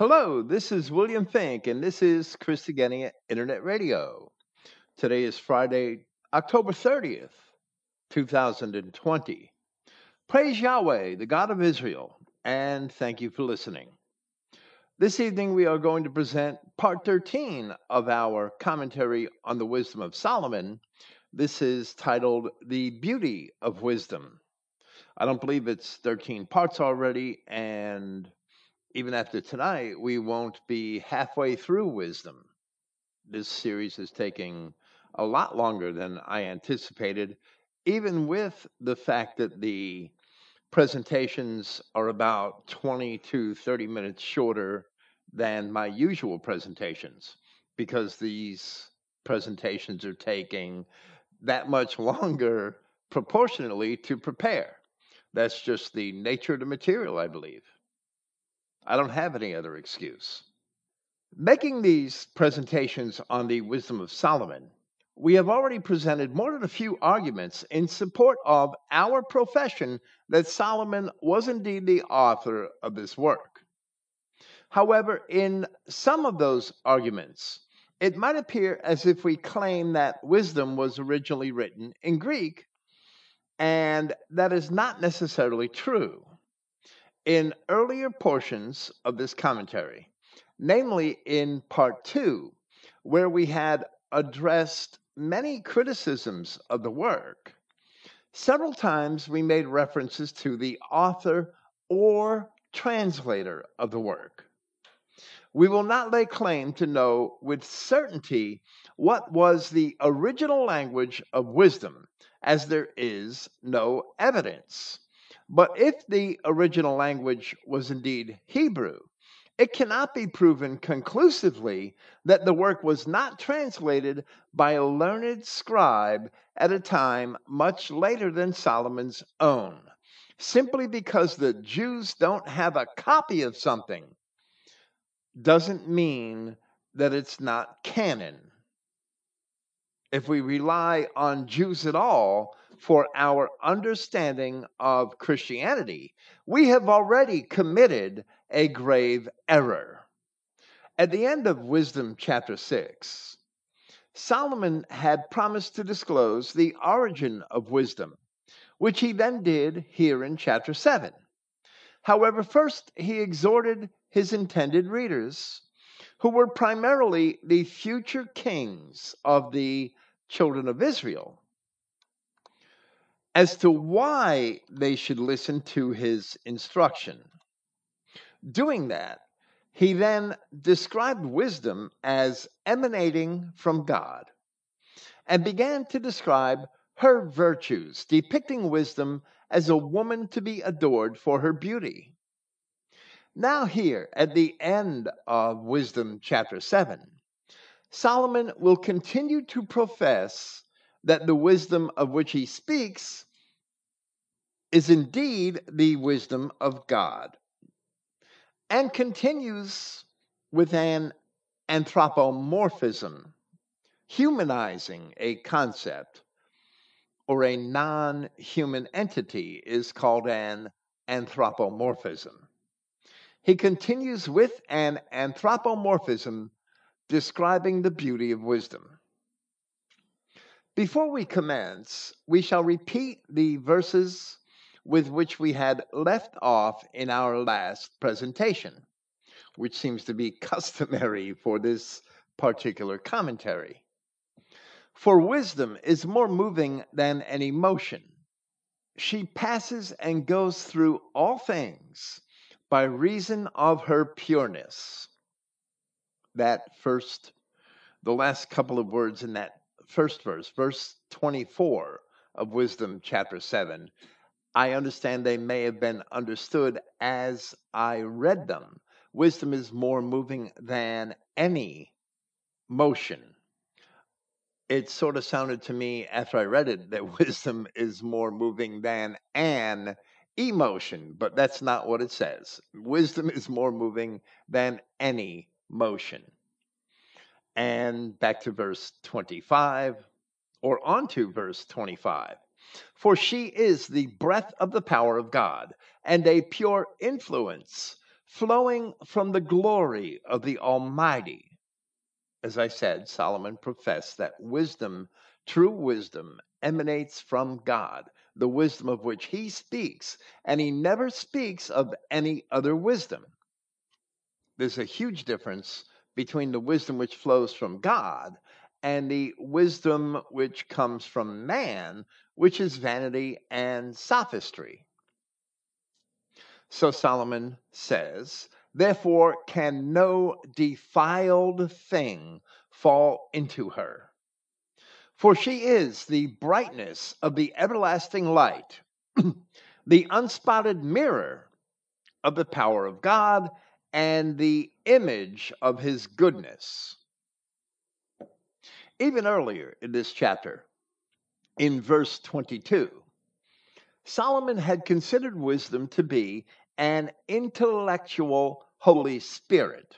Hello, this is William Finck, and this is Christogenea Internet Radio. Today is Friday, October 30th, 2020. Praise Yahweh, the God of Israel, and thank you for listening. This evening, we are going to present part 13 of our commentary on the wisdom of Solomon. This is titled The Beauty of Wisdom. I don't believe it's 13 parts already, and even after tonight, we won't be halfway through wisdom. This series is taking a lot longer than I anticipated, even with the fact that the presentations are about 20 to 30 minutes shorter than my usual presentations, because these presentations are taking that much longer proportionally to prepare. That's just the nature of the material, I believe. I don't have any other excuse. Making these presentations on the wisdom of Solomon, we have already presented more than a few arguments in support of our profession that Solomon was indeed the author of this work. However, in some of those arguments, it might appear as if we claim that wisdom was originally written in Greek, and that is not necessarily true in earlier portions of this commentary, namely in part two, where we had addressed many criticisms of the work, several times we made references to the author or translator of the work. We will not lay claim to know with certainty what was the original language of wisdom, as there is no evidence. But if the original language was indeed Hebrew, it cannot be proven conclusively that the work was not translated by a learned scribe at a time much later than Solomon's own. Simply because the Jews don't have a copy of something doesn't mean that it's not canon. If we rely on Jews at all, for our understanding of Christianity, we have already committed a grave error. At the end of Wisdom chapter 6, Solomon had promised to disclose the origin of wisdom, which he then did here in chapter 7. However, first he exhorted his intended readers, who were primarily the future kings of the children of Israel, as to why they should listen to his instruction. Doing that, he then described wisdom as emanating from God and began to describe her virtues, depicting wisdom as a woman to be adored for her beauty. Now, here at the end of Wisdom chapter 7, Solomon will continue to profess that the wisdom of which he speaks is indeed the wisdom of God, and continues with an anthropomorphism, humanizing a concept or a non human entity is called an anthropomorphism. He continues with an anthropomorphism describing the beauty of wisdom. Before we commence, we shall repeat the verses with which we had left off in our last presentation, which seems to be customary for this particular commentary. For wisdom is more moving than an emotion. She passes and goes through all things by reason of her pureness. That first, the last couple of words in that first verse, verse 24 of Wisdom, chapter 7. I understand they may have been understood as I read them. Wisdom is more moving than any motion. It sort of sounded to me after I read it that wisdom is more moving than an emotion, but that's not what it says. Wisdom is more moving than any motion. And back to verse 25, or on to verse 25. For she is the breath of the power of God and a pure influence flowing from the glory of the Almighty. As I said, Solomon professed that wisdom, true wisdom, emanates from God, the wisdom of which he speaks, and he never speaks of any other wisdom. There's a huge difference between the wisdom which flows from God and the wisdom which comes from man, which is vanity and sophistry. So Solomon says, Therefore can no defiled thing fall into her. For she is the brightness of the everlasting light, the unspotted mirror of the power of God, and the image of his goodness. Even earlier in this chapter, in verse 22, Solomon had considered wisdom to be an intellectual Holy Spirit.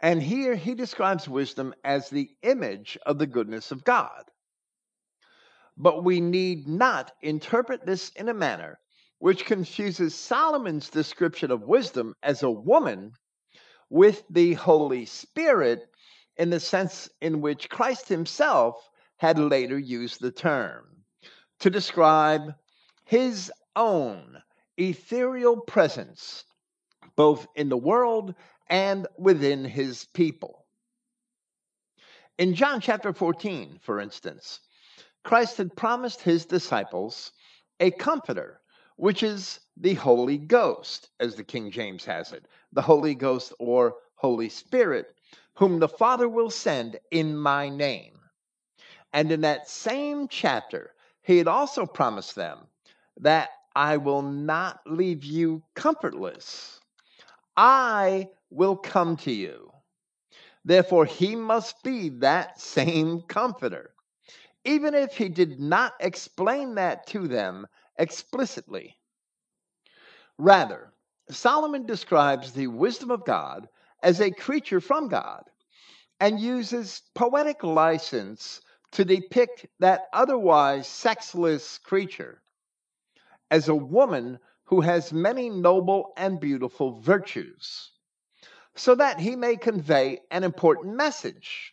And here he describes wisdom as the image of the goodness of God. But we need not interpret this in a manner which confuses Solomon's description of wisdom as a woman with the Holy Spirit in the sense in which Christ himself had later used the term to describe his own ethereal presence, both in the world and within his people. In John chapter 14, for instance, Christ had promised his disciples a comforter, which is the Holy Ghost, as the King James has it, the Holy Ghost or Holy Spirit, whom the Father will send in my name. And in that same chapter, he had also promised them that I will not leave you comfortless. I will come to you. Therefore, he must be that same comforter, even if he did not explain that to them explicitly. Rather, Solomon describes the wisdom of God as a creature from God and uses poetic license to depict that otherwise sexless creature as a woman who has many noble and beautiful virtues, so that he may convey an important message,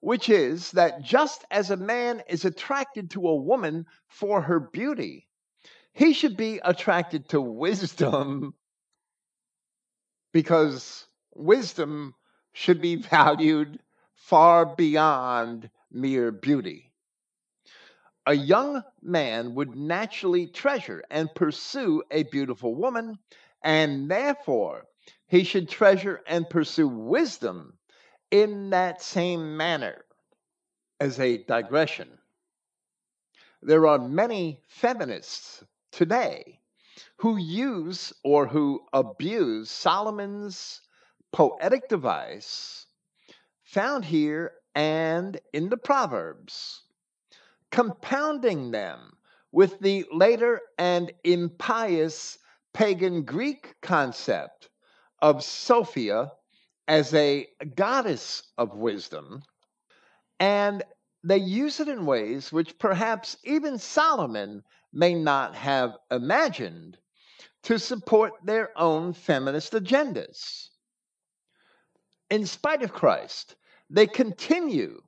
which is that just as a man is attracted to a woman for her beauty, he should be attracted to wisdom because wisdom should be valued far beyond mere beauty a young man would naturally treasure and pursue a beautiful woman, and therefore he should treasure and pursue wisdom in that same manner. As a digression, there are many feminists today who use or who abuse Solomon's poetic device found here and in the Proverbs compounding them with the later and impious pagan Greek concept of Sophia as a goddess of wisdom, and they use it in ways which perhaps even Solomon may not have imagined to support their own feminist agendas. In spite of Christ, they continue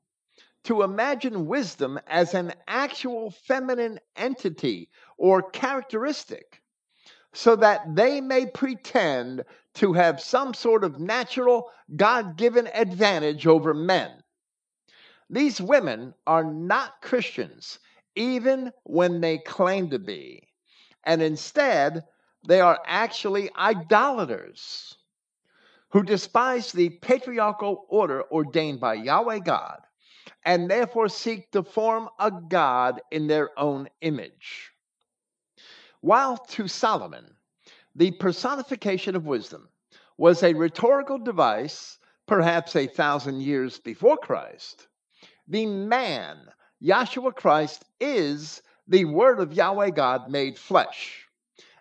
to imagine wisdom as an actual feminine entity or characteristic so that they may pretend to have some sort of natural God given advantage over men. These women are not Christians, even when they claim to be, and instead, they are actually idolaters who despise the patriarchal order ordained by Yahweh God and therefore seek to form a God in their own image. While to Solomon, the personification of wisdom was a rhetorical device, perhaps a thousand years before Christ, the man, Yahshua Christ, is the Word of Yahweh God made flesh.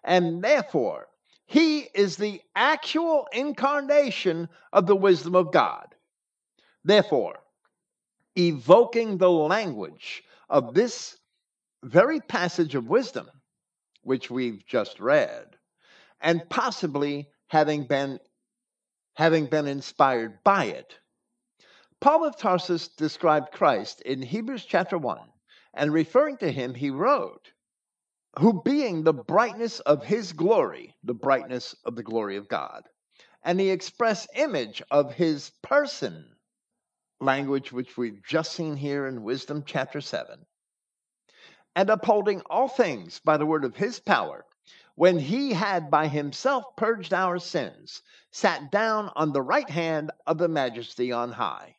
And therefore, he is the actual incarnation of the wisdom of God. Therefore, evoking the language of this very passage of wisdom, which we've just read, and possibly having been having been inspired by it. Paul of Tarsus described Christ in Hebrews chapter 1, and referring to him, he wrote, Who being the brightness of his glory, the brightness of the glory of God, and the express image of his person, language which we've just seen here in Wisdom chapter 7, and upholding all things by the word of his power, when he had by himself purged our sins, sat down on the right hand of the majesty on high.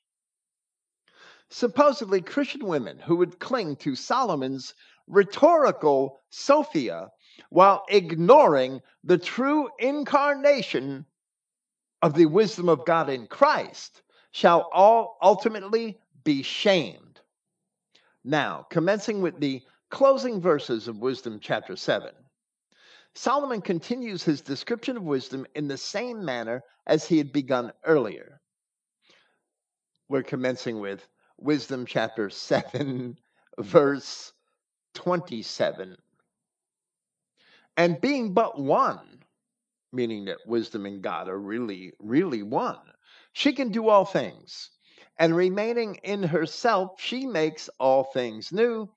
Supposedly Christian women who would cling to Solomon's rhetorical Sophia while ignoring the true incarnation of the wisdom of God in Christ shall all ultimately be shamed. Now, commencing with the closing verses of Wisdom chapter 7, Solomon continues his description of wisdom in the same manner as he had begun earlier. We're commencing with Wisdom chapter 7, verse 27. And being but one, meaning that wisdom and God are really, really one, she can do all things. And remaining in herself, she makes all things new,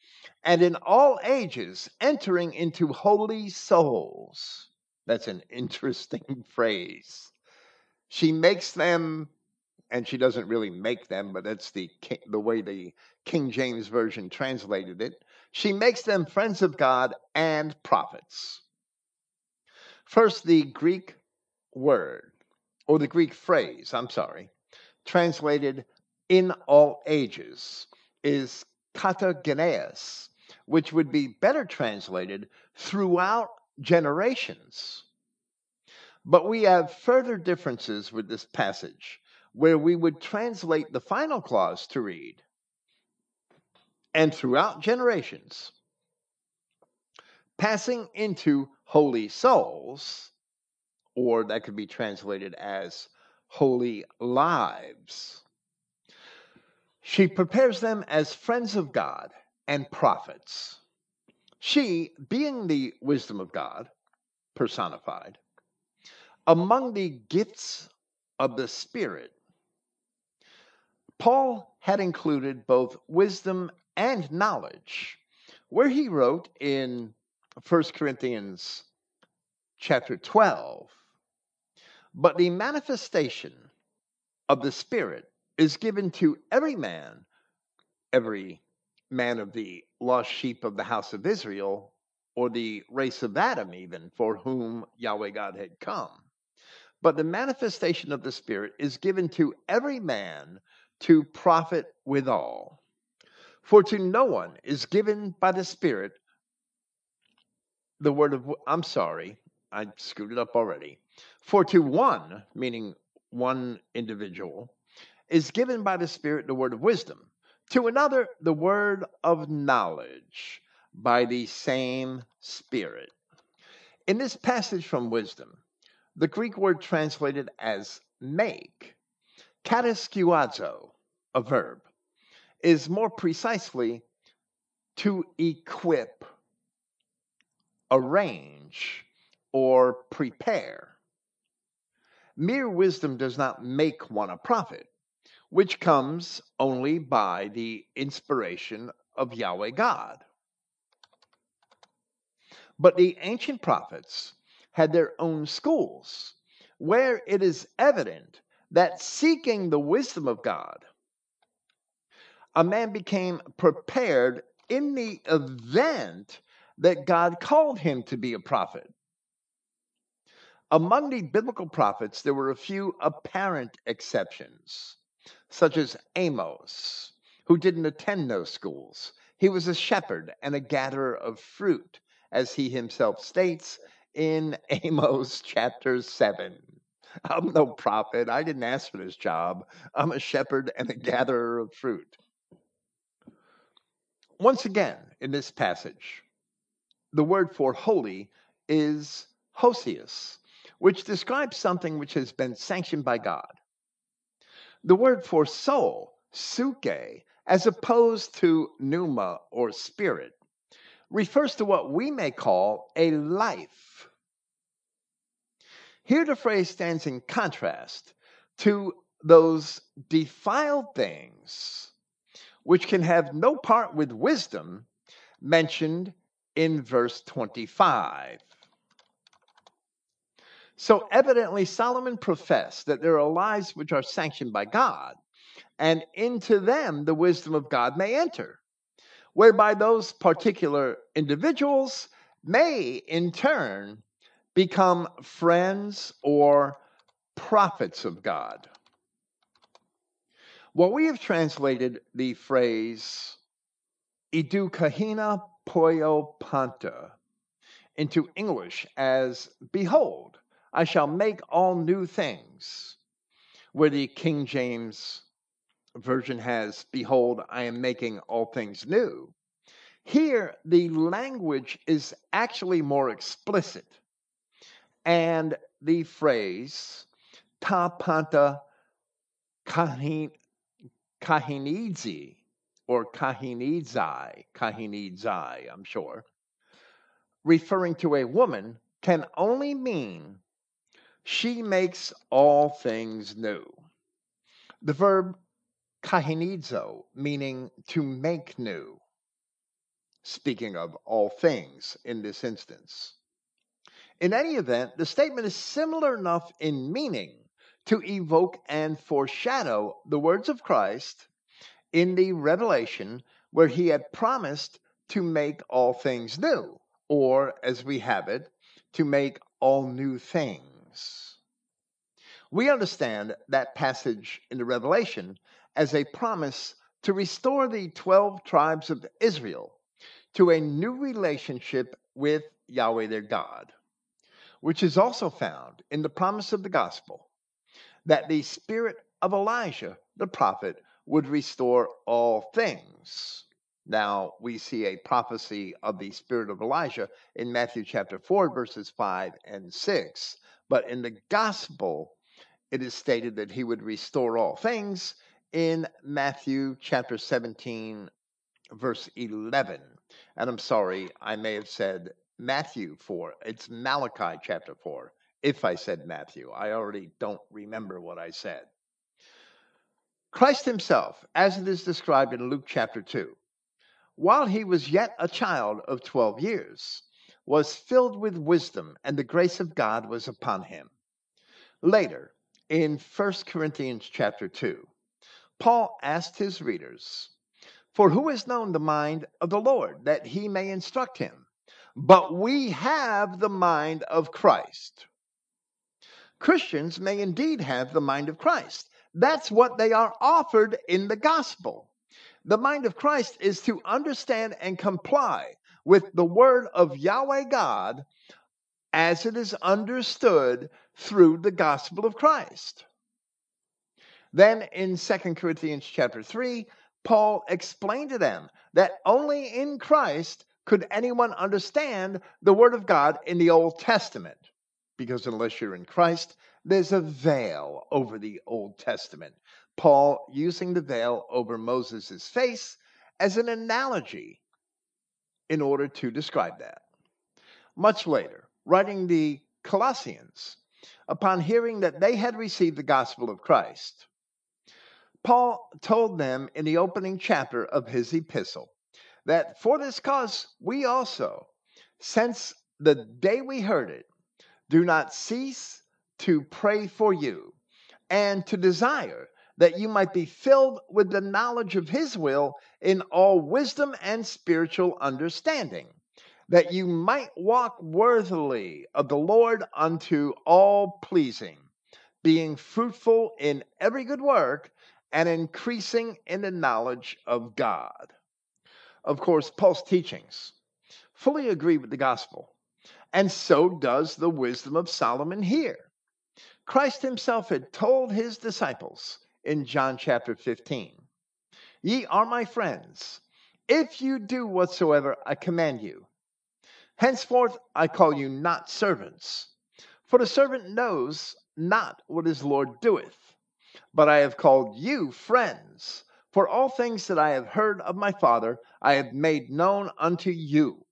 and in all ages entering into holy souls. That's an interesting phrase. She makes them, and she doesn't really make them, but that's the the way the King James version translated it. She makes them friends of God and prophets. First, the Greek word, or the Greek phrase, I'm sorry, translated in all ages, is katageneus, which would be better translated throughout generations. But we have further differences with this passage, where we would translate the final clause to read, and throughout generations, passing into holy souls, or that could be translated as holy lives. She prepares them as friends of God and prophets. She, being the wisdom of God personified, among the gifts of the Spirit, Paul had included both wisdom and knowledge, where he wrote in 1 Corinthians chapter 12, but the manifestation of the Spirit is given to every man, every man of the lost sheep of the house of Israel, or the race of Adam, even for whom Yahweh God had come. But the manifestation of the Spirit is given to every man to profit withal. For to no one is given by the Spirit the word of, I'm sorry, I screwed it up already. For to one, meaning one individual, is given by the Spirit the word of wisdom, to another the word of knowledge by the same Spirit. In this passage from wisdom, the Greek word translated as make, kataskuazo, a verb, is more precisely to equip, arrange, or prepare. Mere wisdom does not make one a prophet which comes only by the inspiration of Yahweh God. But the ancient prophets had their own schools where it is evident that seeking the wisdom of God, a man became prepared in the event that God called him to be a prophet. Among the biblical prophets, there were a few apparent exceptions such as Amos, who didn't attend those schools. He was a shepherd and a gatherer of fruit, as he himself states in Amos chapter 7. I'm no prophet. I didn't ask for this job. I'm a shepherd and a gatherer of fruit. Once again, in this passage, the word for holy is Hosius, which describes something which has been sanctioned by God. The word for soul, suke, as opposed to pneuma or spirit, refers to what we may call a life. Here the phrase stands in contrast to those defiled things which can have no part with wisdom mentioned in verse 25. So evidently, Solomon professed that there are lives which are sanctioned by God, and into them the wisdom of God may enter, whereby those particular individuals may in turn become friends or prophets of God. Well, we have translated the phrase idu kahina poyo panta into English as behold, I shall make all new things, where the King James Version has, behold, I am making all things new. Here, the language is actually more explicit, and the phrase ta panta kahin, kahinidzi or kahinidzai, kahinidzai, I'm sure, referring to a woman can only mean she makes all things new. The verb kahinidzo, meaning to make new, speaking of all things in this instance. In any event, the statement is similar enough in meaning to evoke and foreshadow the words of Christ in the Revelation, where he had promised to make all things new, or as we have it, to make all new things. We understand that passage in the Revelation as a promise to restore the 12 tribes of Israel to a new relationship with Yahweh their God, which is also found in the promise of the gospel that the spirit of Elijah, the prophet, would restore all things. Now we see a prophecy of the spirit of Elijah in Matthew chapter 4, verses 5 and 6. But in the gospel, it is stated that he would restore all things in Matthew chapter 17, verse 11. And I'm sorry, I may have said Matthew 4. It's Malachi chapter 4. If I said Matthew, I already don't remember what I said. Christ himself, as it is described in Luke chapter 2, while he was yet a child of 12 years, was filled with wisdom, and the grace of God was upon him. Later, in 1 Corinthians chapter 2, Paul asked his readers, For who has known the mind of the Lord that he may instruct him? But we have the mind of Christ. Christians may indeed have the mind of Christ. That's what they are offered in the gospel. The mind of Christ is to understand and comply with the word of Yahweh God as it is understood through the gospel of Christ. Then in 2 Corinthians chapter 3, Paul explained to them that only in Christ could anyone understand the word of God in the Old Testament. Because unless you're in Christ, there's a veil over the Old Testament. Paul using the veil over Moses' face as an analogy in order to describe that. Much later, writing the Colossians, upon hearing that they had received the gospel of Christ, Paul told them in the opening chapter of his epistle that for this cause we also, since the day we heard it, do not cease to pray for you and to desire that you might be filled with the knowledge of his will in all wisdom and spiritual understanding, that you might walk worthily of the Lord unto all pleasing, being fruitful in every good work and increasing in the knowledge of God. Of course, Paul's teachings fully agree with the gospel, and so does the wisdom of Solomon here. Christ himself had told his disciples in John chapter 15 Ye are my friends, if you do whatsoever I command you. Henceforth I call you not servants, for the servant knows not what his Lord doeth, but I have called you friends. For all things that I have heard of my Father, I have made known unto you.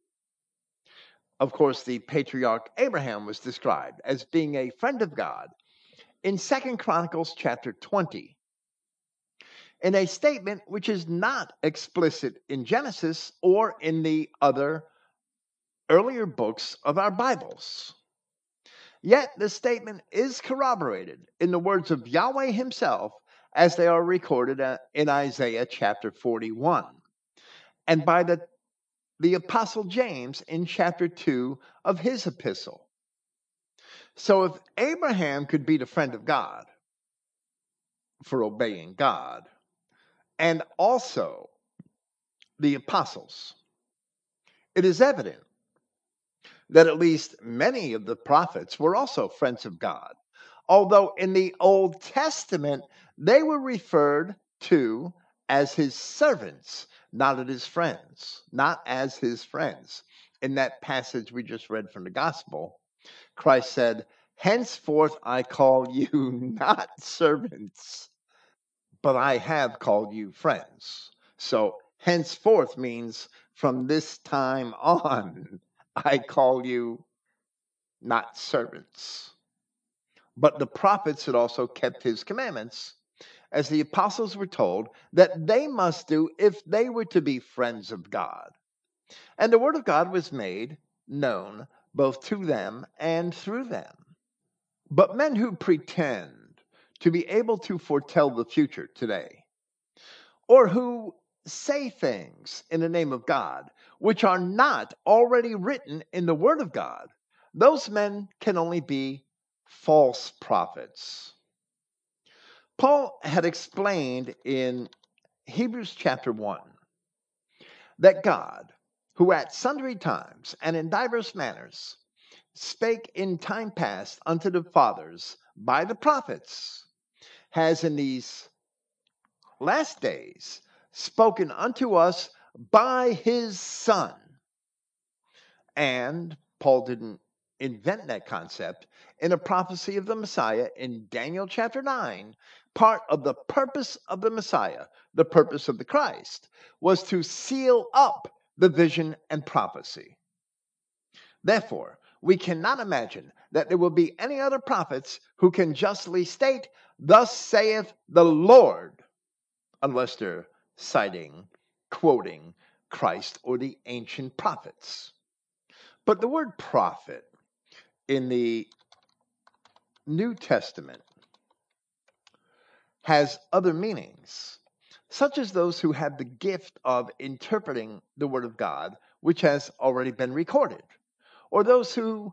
Of course, the patriarch Abraham was described as being a friend of God in Second Chronicles chapter 20, in a statement which is not explicit in Genesis or in the other earlier books of our Bibles. Yet the statement is corroborated in the words of Yahweh himself as they are recorded uh, in Isaiah chapter 41 and by the, the apostle James in chapter 2 of his epistle. So if Abraham could be the friend of God for obeying God, and also the apostles, it is evident that at least many of the prophets were also friends of God. Although in the Old Testament, they were referred to as his servants, not as his friends, not as his friends. In that passage we just read from the gospel, Christ said, Henceforth I call you not servants, but I have called you friends. So henceforth means from this time on. I call you not servants. But the prophets had also kept his commandments, as the apostles were told that they must do if they were to be friends of God. And the word of God was made known both to them and through them. But men who pretend to be able to foretell the future today, or who say things in the name of God which are not already written in the Word of God, those men can only be false prophets. Paul had explained in Hebrews chapter 1 that God, who at sundry times and in divers manners spake in time past unto the fathers by the prophets, has in these last days spoken unto us by his son. And Paul didn't invent that concept. In a prophecy of the Messiah in Daniel chapter 9, part of the purpose of the Messiah, the purpose of the Christ, was to seal up the vision and prophecy. Therefore, we cannot imagine that there will be any other prophets who can justly state, Thus saith the Lord, unless they're citing quoting Christ or the ancient prophets. But the word prophet in the New Testament has other meanings, such as those who have the gift of interpreting the Word of God, which has already been recorded, or those who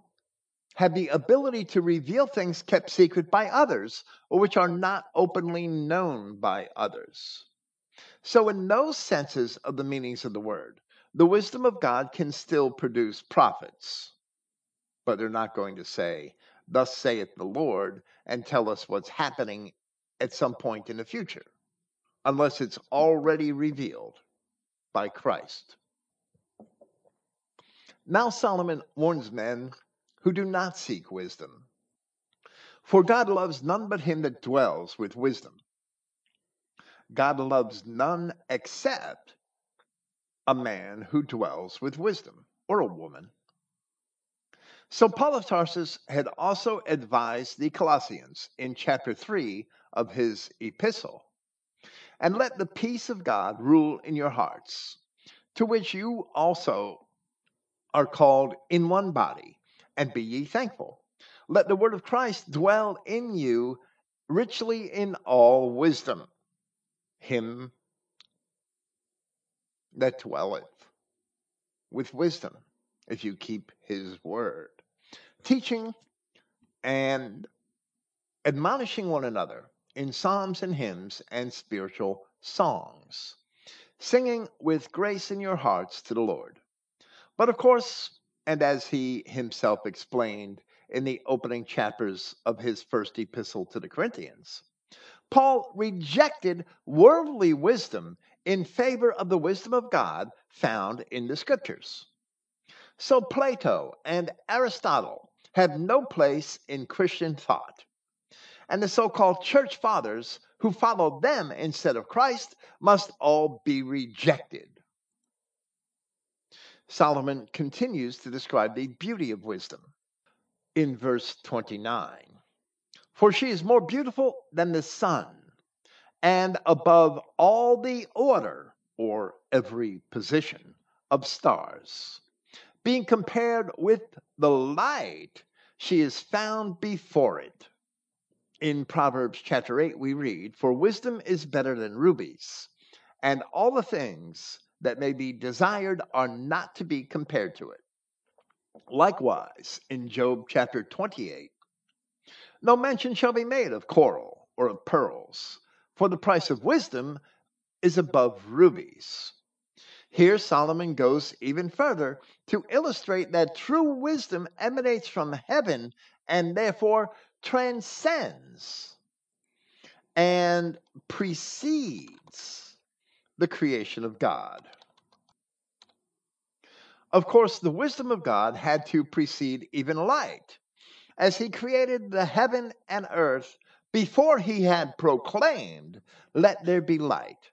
have the ability to reveal things kept secret by others, or which are not openly known by others. So, in those senses of the meanings of the word, the wisdom of God can still produce prophets, but they're not going to say, Thus saith the Lord, and tell us what's happening at some point in the future, unless it's hmm. already revealed by Christ. Now, Solomon warns men who do not seek wisdom. For God loves none but him that dwells with wisdom God loves none except a man who dwells with wisdom or a woman. So Paul of Tarsus had also advised the Colossians in chapter 3 of his epistle. And let the peace of God rule in your hearts, to which you also are called in one body, and be ye thankful. Let the word of Christ dwell in you richly in all wisdom. Him that dwelleth with wisdom, if you keep his word, teaching and admonishing one another in psalms and hymns and spiritual songs, singing with grace in your hearts to the Lord. But of course, and as he himself explained in the opening chapters of his first epistle to the Corinthians, Paul rejected worldly wisdom in favor of the wisdom of God found in the scriptures. So Plato and Aristotle have no place in Christian thought. And the so called church fathers who followed them instead of Christ must all be rejected. Solomon continues to describe the beauty of wisdom in verse 29. For she is more beautiful than the sun, and above all the order or every position of stars. Being compared with the light, she is found before it. In Proverbs chapter 8, we read, For wisdom is better than rubies, and all the things that may be desired are not to be compared to it. Likewise, in Job chapter 28, no mention shall be made of coral or of pearls, for the price of wisdom is above rubies. Here, Solomon goes even further to illustrate that true wisdom emanates from heaven and therefore transcends and precedes the creation of God. Of course, the wisdom of God had to precede even light, as he created the heaven and earth before he had proclaimed, Let there be light.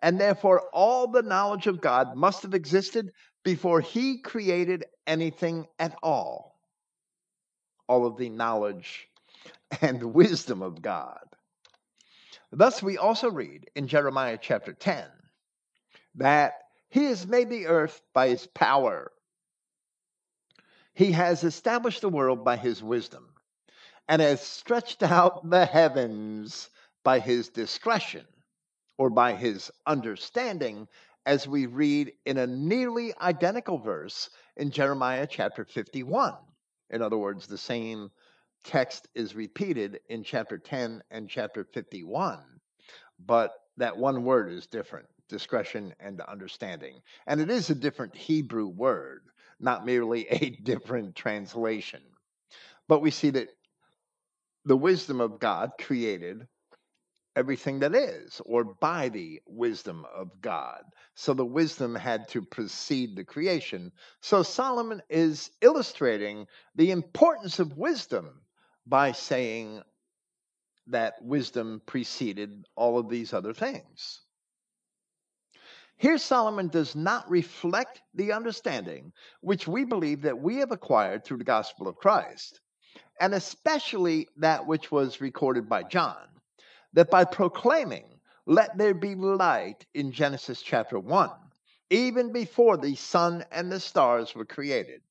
And therefore, all the knowledge of God must have existed before he created anything at all. All of the knowledge and the wisdom of God. Thus, we also read in Jeremiah chapter 10 that he has made the earth by his power. He has established the world by his wisdom and has stretched out the heavens by his discretion or by his understanding, as we read in a nearly identical verse in Jeremiah chapter 51. In other words, the same text is repeated in chapter 10 and chapter 51, but that one word is different discretion and understanding. And it is a different Hebrew word, not merely a different translation. But we see that the wisdom of God created everything that is, or by the wisdom of God. So the wisdom had to precede the creation. So Solomon is illustrating the importance of wisdom by saying that wisdom preceded all of these other things. Here, Solomon does not reflect the understanding which we believe that we have acquired through the gospel of Christ, and especially that which was recorded by John that by proclaiming, let there be light in Genesis chapter 1, even before the sun and the stars were created,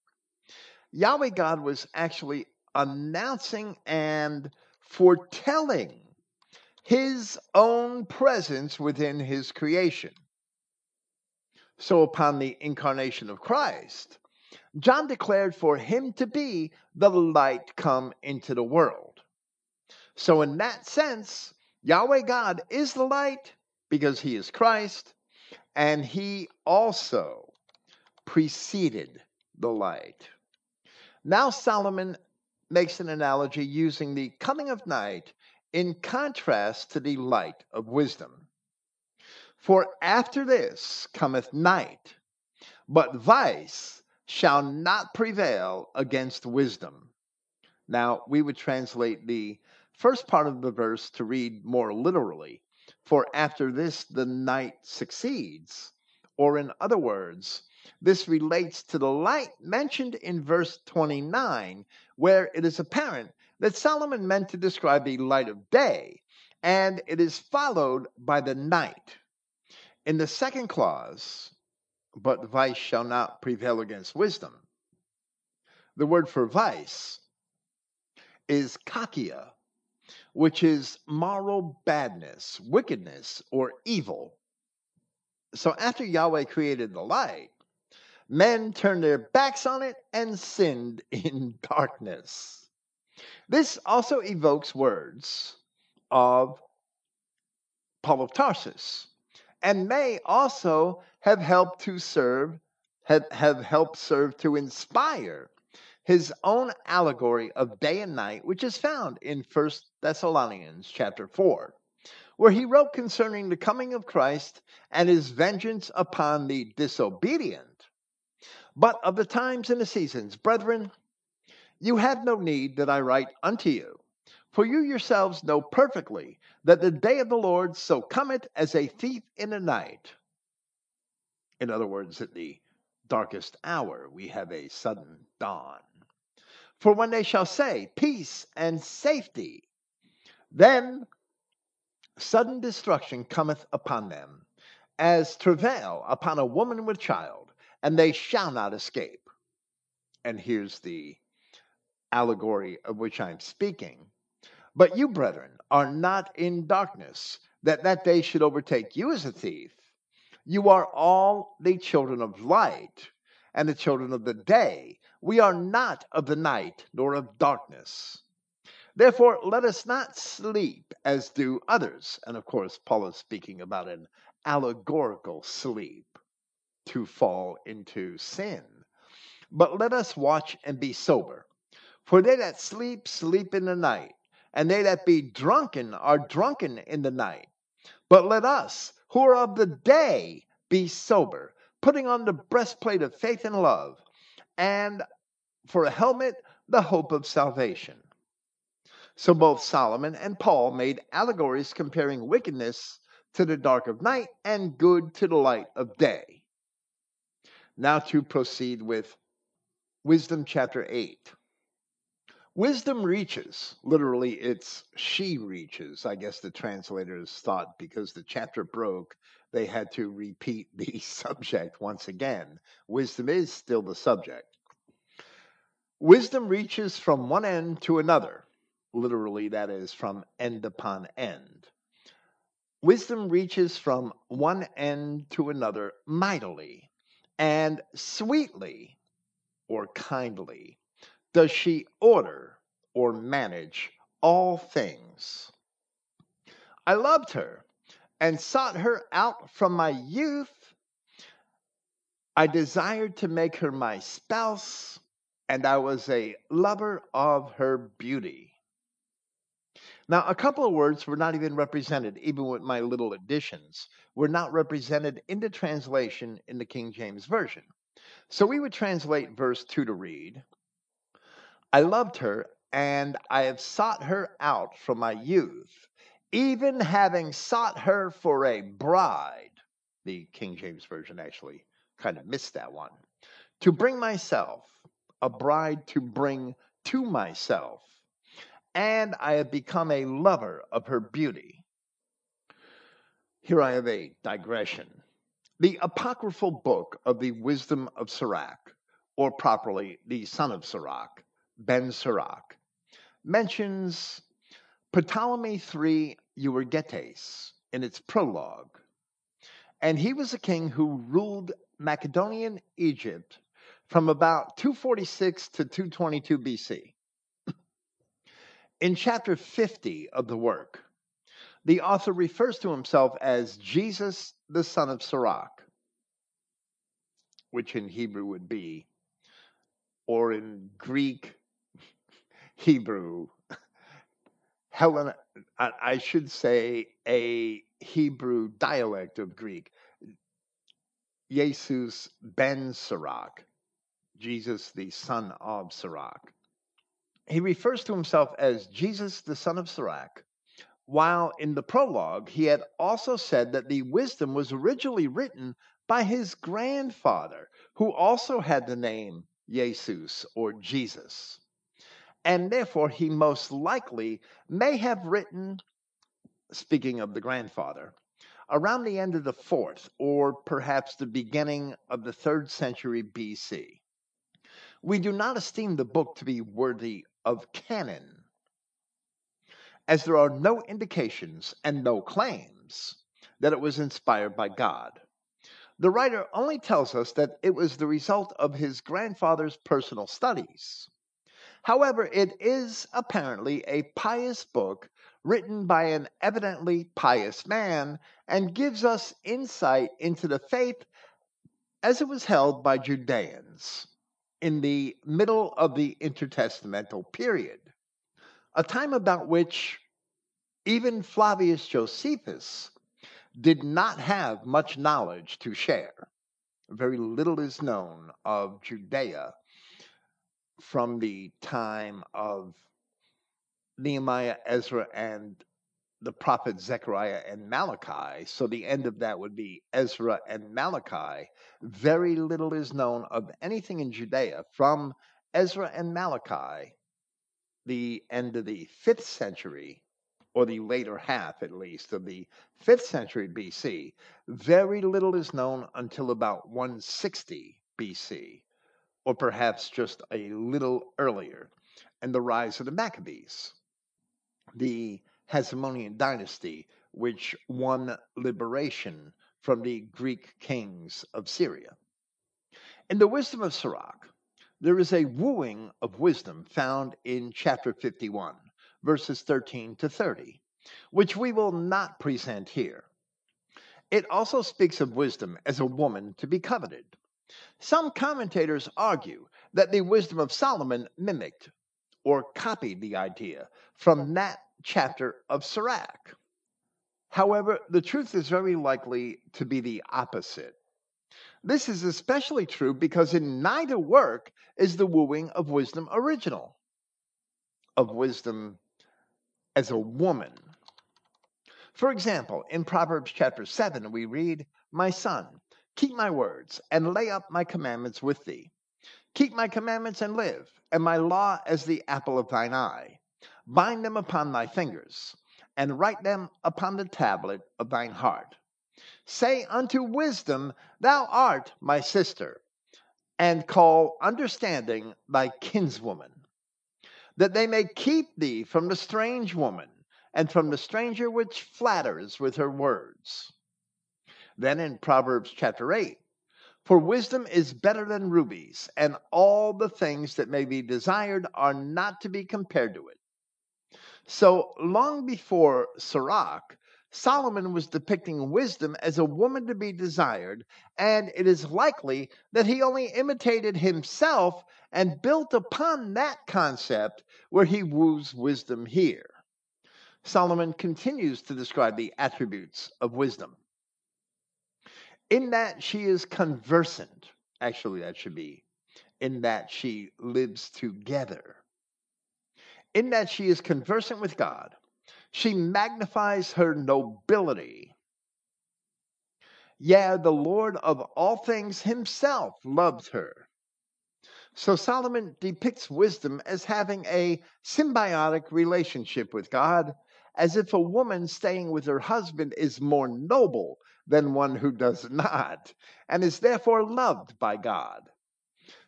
Yahweh God was actually announcing and foretelling his own presence within his creation. So, upon the incarnation of Christ, John declared for him to be the light come into the world. So, in that sense, Yahweh God is the light because he is Christ, and he also preceded the light. Now, Solomon makes an analogy using the coming of night in contrast to the light of wisdom. For after this cometh night, but vice shall not prevail against wisdom. Now, we would translate the first part of the verse to read more literally. For after this, the night succeeds. Or, in other words, this relates to the light mentioned in verse 29, where it is apparent that Solomon meant to describe the light of day, and it is followed by the night. In the second clause, but vice shall not prevail against wisdom. The word for vice is kakia, which is moral badness, wickedness, or evil. So after Yahweh created the light, men turned their backs on it and sinned in darkness. This also evokes words of Paul of Tarsus and may also have helped to serve have, have helped serve to inspire his own allegory of day and night, which is found in First Thessalonians chapter 4, where he wrote concerning the coming of Christ and his vengeance upon the disobedient. But of the times and the seasons, brethren, you have no need that I write unto you. For you yourselves know perfectly that the day of the Lord so cometh as a thief in the night. In other words, at the darkest hour, we have a sudden dawn. For when they shall say, Peace and safety, then sudden destruction cometh upon them, as travail upon a woman with child, and they shall not escape. And here's the allegory of which I'm speaking. But you, brethren, are not in darkness, that that day should overtake you as a thief. You are all the children of light and the children of the day. We are not of the night nor of darkness. Therefore, let us not sleep as do others. And of course, Paul is speaking about an allegorical sleep to fall into sin. But let us watch and be sober. For they that sleep, sleep in the night, and they that be drunken are drunken in the night. But let us, who are of the day, be sober, putting on the breastplate of faith and love, and for a helmet, the hope of salvation. So both Solomon and Paul made allegories comparing wickedness to the dark of night and good to the light of day. Now to proceed with Wisdom chapter 8. Wisdom reaches, literally, it's she reaches. I guess the translators thought because the chapter broke, they had to repeat the subject once again. Wisdom is still the subject. Wisdom reaches from one end to another. Literally, that is from end upon end. Wisdom reaches from one end to another mightily and sweetly or kindly does she order or manage all things? I loved her and sought her out from my youth. I desired to make her my spouse, and I was a lover of her beauty. Now, a couple of words were not even represented, even with my little additions, were not represented in the translation in the King James Version. So we would translate verse 2 to read I loved her, and I have sought her out from my youth, even having sought her for a bride. The King James Version actually kind of missed that one. To bring myself, a bride to bring to myself, and I have become a lover of her beauty. Here I have a digression. The apocryphal book of the Wisdom of Sirach, or properly the Son of Sirach, Ben Sirach, mentions Ptolemy III Euergetes in its prologue. And he was a king who ruled Macedonian Egypt from about 246 to 222 BC. In chapter 50 of the work, the author refers to himself as Jesus, the son of Sirach, which in Hebrew would be, or in Greek, Hebrew, Helen, I should say a Hebrew dialect of Greek, Jesus ben Sirach, Jesus the son of Sirach. He refers to himself as Jesus the son of Sirach, while in the prologue he had also said that the wisdom was originally written by his grandfather, who also had the name Jesus or Jesus and therefore he most likely may have written, speaking of the grandfather, around the end of the fourth or perhaps the beginning of the third century BC. We do not esteem the book to be worthy of canon, as there are no indications and no claims that it was inspired by God. The writer only tells us that it was the result of his grandfather's personal studies. However, it is apparently a pious book written by an evidently pious man and gives us insight into the faith as it was held by Judeans in the middle of the intertestamental period, a time about which even Flavius Josephus did not have much knowledge to share. Very little is known of Judea from the time of Nehemiah, Ezra, and the prophet Zechariah and Malachi, so the end of that would be Ezra and Malachi, very little is known of anything in Judea from Ezra and Malachi, the end of the fifth century, or the later half at least of the fifth century BC. Very little is known until about 160 BC, or perhaps just a little earlier, and the rise of the Maccabees. The Hasmonean dynasty, which won liberation from the Greek kings of Syria. In the wisdom of Sirach, there is a wooing of wisdom found in chapter 51, verses 13 to 30, which we will not present here. It also speaks of wisdom as a woman to be coveted. Some commentators argue that the wisdom of Solomon mimicked or copied the idea from that chapter of Sirach. However, the truth is very likely to be the opposite. This is especially true because in neither work is the wooing of wisdom original, of wisdom as a woman. For example, in Proverbs chapter 7, we read, My son, keep my words and lay up my commandments with thee. Keep my commandments and live, and my law as the apple of thine eye. Bind them upon thy fingers, and write them upon the tablet of thine heart. Say unto wisdom, Thou art my sister, and call understanding thy kinswoman, that they may keep thee from the strange woman, and from the stranger which flatters with her words. Then in Proverbs chapter 8, for wisdom is better than rubies, and all the things that may be desired are not to be compared to it. So long before Sirach, Solomon was depicting wisdom as a woman to be desired, and it is likely that he only imitated himself and built upon that concept where he woos wisdom here. Solomon continues to describe the attributes of wisdom. In that she is conversant, actually, that should be, in that she lives together in that she is conversant with God. She magnifies her nobility. Yeah, the Lord of all things himself loves her. So Solomon depicts wisdom as having a symbiotic relationship with God, as if a woman staying with her husband is more noble than one who does not, and is therefore loved by God.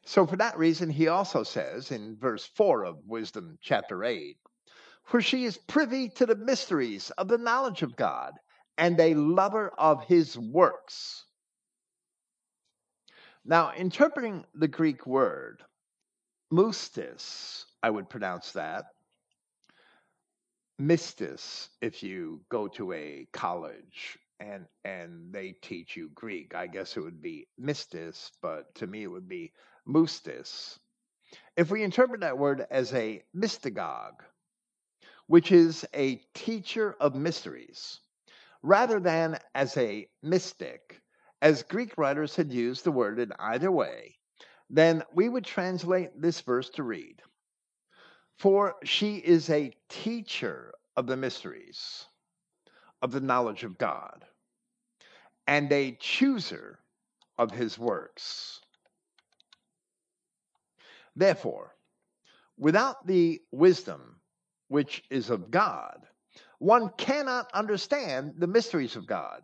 So, for that reason, he also says in verse 4 of Wisdom chapter 8, for she is privy to the mysteries of the knowledge of God and a lover of his works. Now, interpreting the Greek word, mustis, I would pronounce that, mistis, if you go to a college and and they teach you Greek. I guess it would be mistis, but to me it would be mustis, if we interpret that word as a mystagogue, which is a teacher of mysteries, rather than as a mystic, as Greek writers had used the word in either way, then we would translate this verse to read For she is a teacher of the mysteries, of the knowledge of God, and a chooser of his works. Therefore, without the wisdom which is of God, one cannot understand the mysteries of God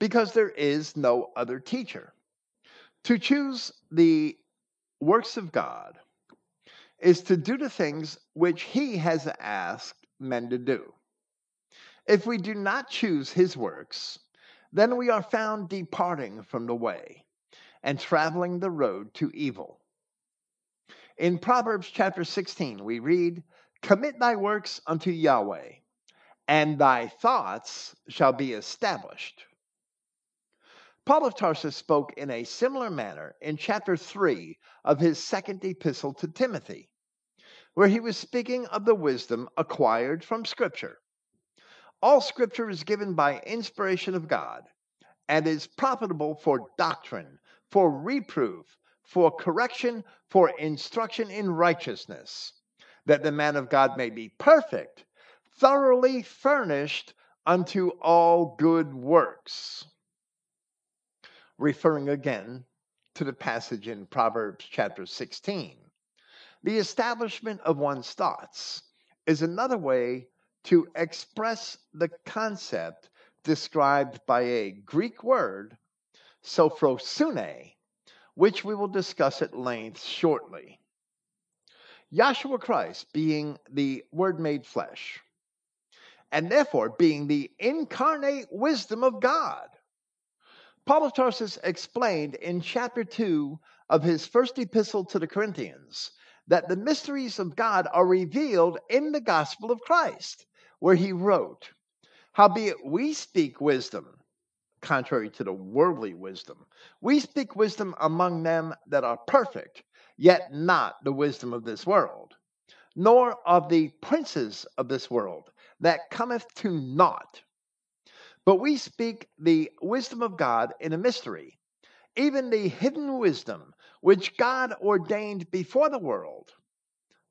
because there is no other teacher. To choose the works of God is to do the things which he has asked men to do. If we do not choose his works, then we are found departing from the way and traveling the road to evil. In Proverbs chapter 16, we read, Commit thy works unto Yahweh, and thy thoughts shall be established. Paul of Tarsus spoke in a similar manner in chapter 3 of his second epistle to Timothy, where he was speaking of the wisdom acquired from Scripture. All Scripture is given by inspiration of God and is profitable for doctrine, for reproof, for correction, for instruction in righteousness, that the man of God may be perfect, thoroughly furnished unto all good works. Referring again to the passage in Proverbs chapter 16. The establishment of one's thoughts is another way to express the concept described by a Greek word, sophrosune, which we will discuss at length shortly. Yahshua Christ being the Word made flesh, and therefore being the incarnate wisdom of God. Paul of Tarsus explained in chapter 2 of his first epistle to the Corinthians that the mysteries of God are revealed in the gospel of Christ, where he wrote, Howbeit we speak wisdom, contrary to the worldly wisdom. We speak wisdom among them that are perfect, yet not the wisdom of this world, nor of the princes of this world, that cometh to naught. But we speak the wisdom of God in a mystery, even the hidden wisdom which God ordained before the world,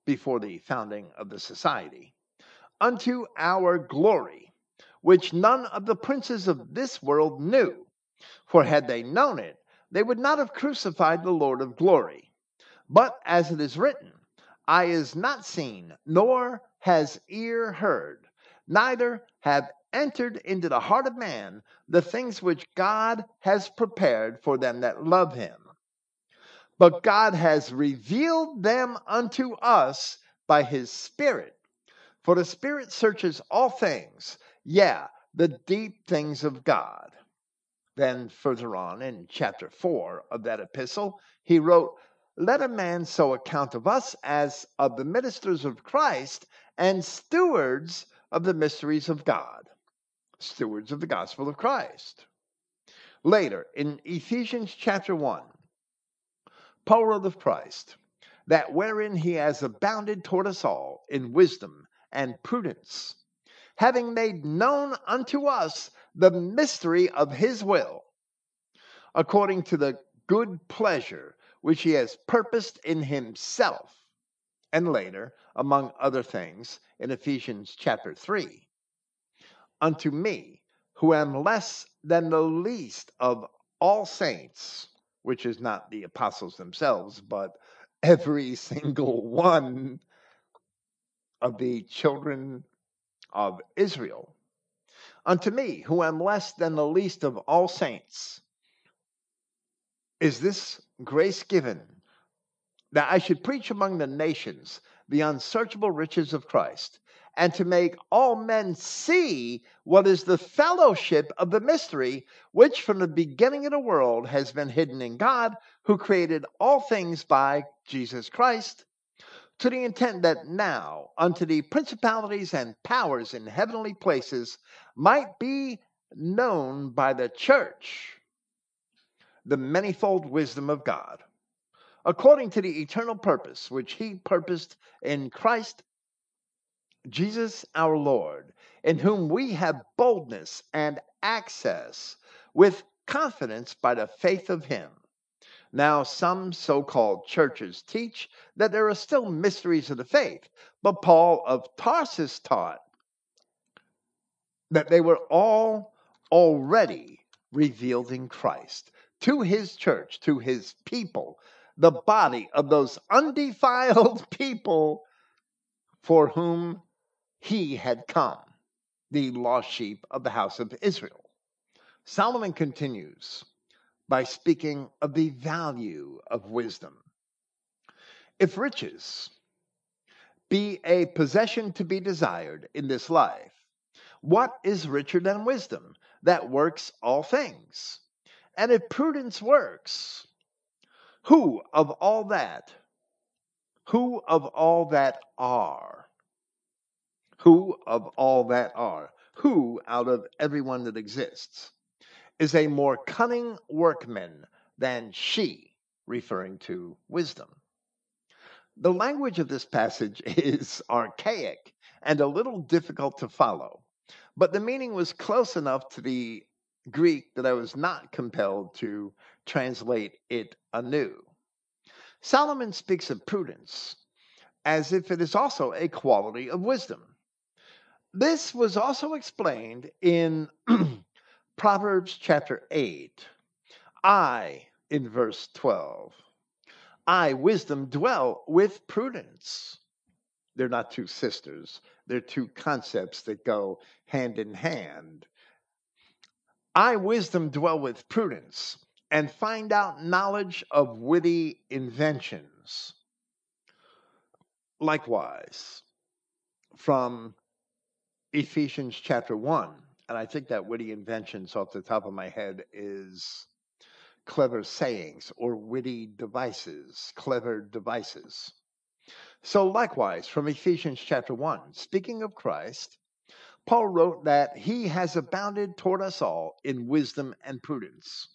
before the founding of the society, unto our glory, which none of the princes of this world knew. For had they known it, they would not have crucified the Lord of glory. But as it is written, eye is not seen, nor has ear heard, neither have entered into the heart of man the things which God has prepared for them that love him. But God has revealed them unto us by his Spirit. For the Spirit searches all things, yeah, the deep things of God. Then, further on in chapter 4 of that epistle, he wrote, Let a man so account of us as of the ministers of Christ and stewards of the mysteries of God stewards of the gospel of Christ. Later, in Ephesians chapter 1, Paul wrote of Christ, that wherein he has abounded toward us all in wisdom and prudence, having made known unto us the mystery of his will, according to the good pleasure which he has purposed in himself. And later, among other things, in Ephesians chapter 3, unto me, who am less than the least of all saints, which is not the apostles themselves, but every single one of the children of Israel. Unto me, who am less than the least of all saints, is this grace given that I should preach among the nations the unsearchable riches of Christ and to make all men see what is the fellowship of the mystery, which from the beginning of the world has been hidden in God, who created all things by Jesus Christ, to the intent that now unto the principalities and powers in heavenly places might be known by the church the manifold wisdom of God, according to the eternal purpose which he purposed in Christ Jesus our Lord, in whom we have boldness and access with confidence by the faith of him. Now, some so called churches teach that there are still mysteries of the faith, but Paul of Tarsus taught that they were all already revealed in Christ to his church, to his people, the body of those undefiled people for whom he had come, the lost sheep of the house of Israel. Solomon continues by speaking of the value of wisdom. If riches be a possession to be desired in this life, what is richer than wisdom that works all things? And if prudence works, who of all that, who of all that are, who of all that are, who out of everyone that exists, is a more cunning workman than she, referring to wisdom. The language of this passage is archaic and a little difficult to follow, but the meaning was close enough to the Greek that I was not compelled to translate it anew. Solomon speaks of prudence as if it is also a quality of wisdom. This was also explained in Proverbs chapter 8. I, in verse 12, I, wisdom, dwell with prudence. They're not two sisters, they're two concepts that go hand in hand. I, wisdom, dwell with prudence and find out knowledge of witty inventions. Likewise, from Ephesians chapter 1, and I think that witty inventions off the top of my head is clever sayings or witty devices, clever devices. So, likewise, from Ephesians chapter 1, speaking of Christ, Paul wrote that he has abounded toward us all in wisdom and prudence.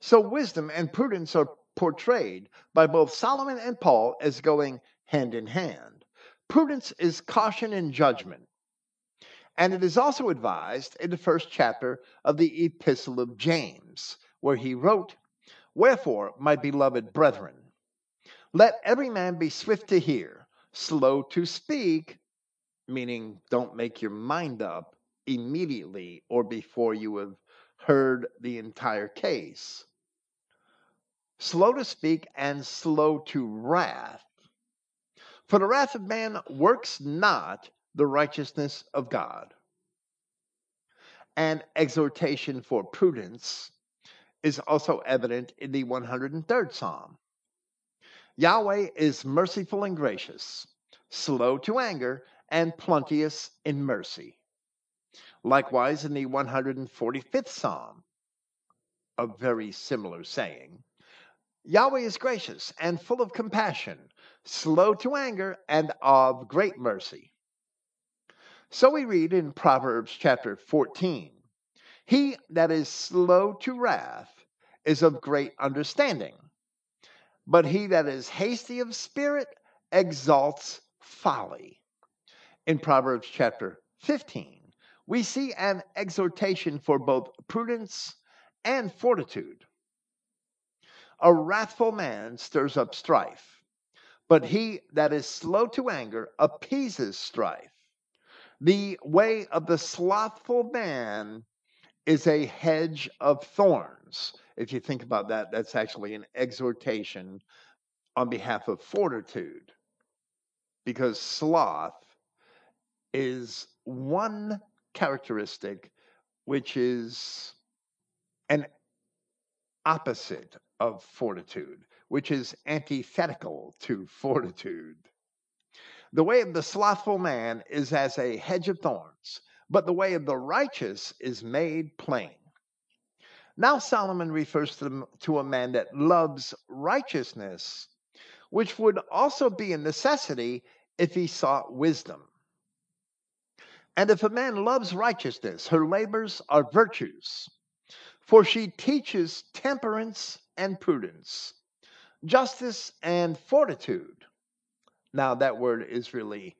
So, wisdom and prudence are portrayed by both Solomon and Paul as going hand in hand. Prudence is caution and judgment. And it is also advised in the first chapter of the Epistle of James, where he wrote, Wherefore, my beloved brethren, let every man be swift to hear, slow to speak, meaning don't make your mind up immediately or before you have heard the entire case. Slow to speak and slow to wrath. For the wrath of man works not the righteousness of God. An exhortation for prudence is also evident in the 103rd Psalm. Yahweh is merciful and gracious, slow to anger, and plenteous in mercy. Likewise, in the 145th Psalm, a very similar saying Yahweh is gracious and full of compassion, slow to anger, and of great mercy. So we read in Proverbs chapter 14 He that is slow to wrath is of great understanding, but he that is hasty of spirit exalts folly. In Proverbs chapter 15, we see an exhortation for both prudence and fortitude. A wrathful man stirs up strife, but he that is slow to anger appeases strife. The way of the slothful man is a hedge of thorns. If you think about that, that's actually an exhortation on behalf of fortitude, because sloth is one characteristic which is an opposite of fortitude, which is antithetical to fortitude. The way of the slothful man is as a hedge of thorns, but the way of the righteous is made plain. Now, Solomon refers to, to a man that loves righteousness, which would also be a necessity if he sought wisdom. And if a man loves righteousness, her labors are virtues, for she teaches temperance and prudence, justice and fortitude. Now, that word is really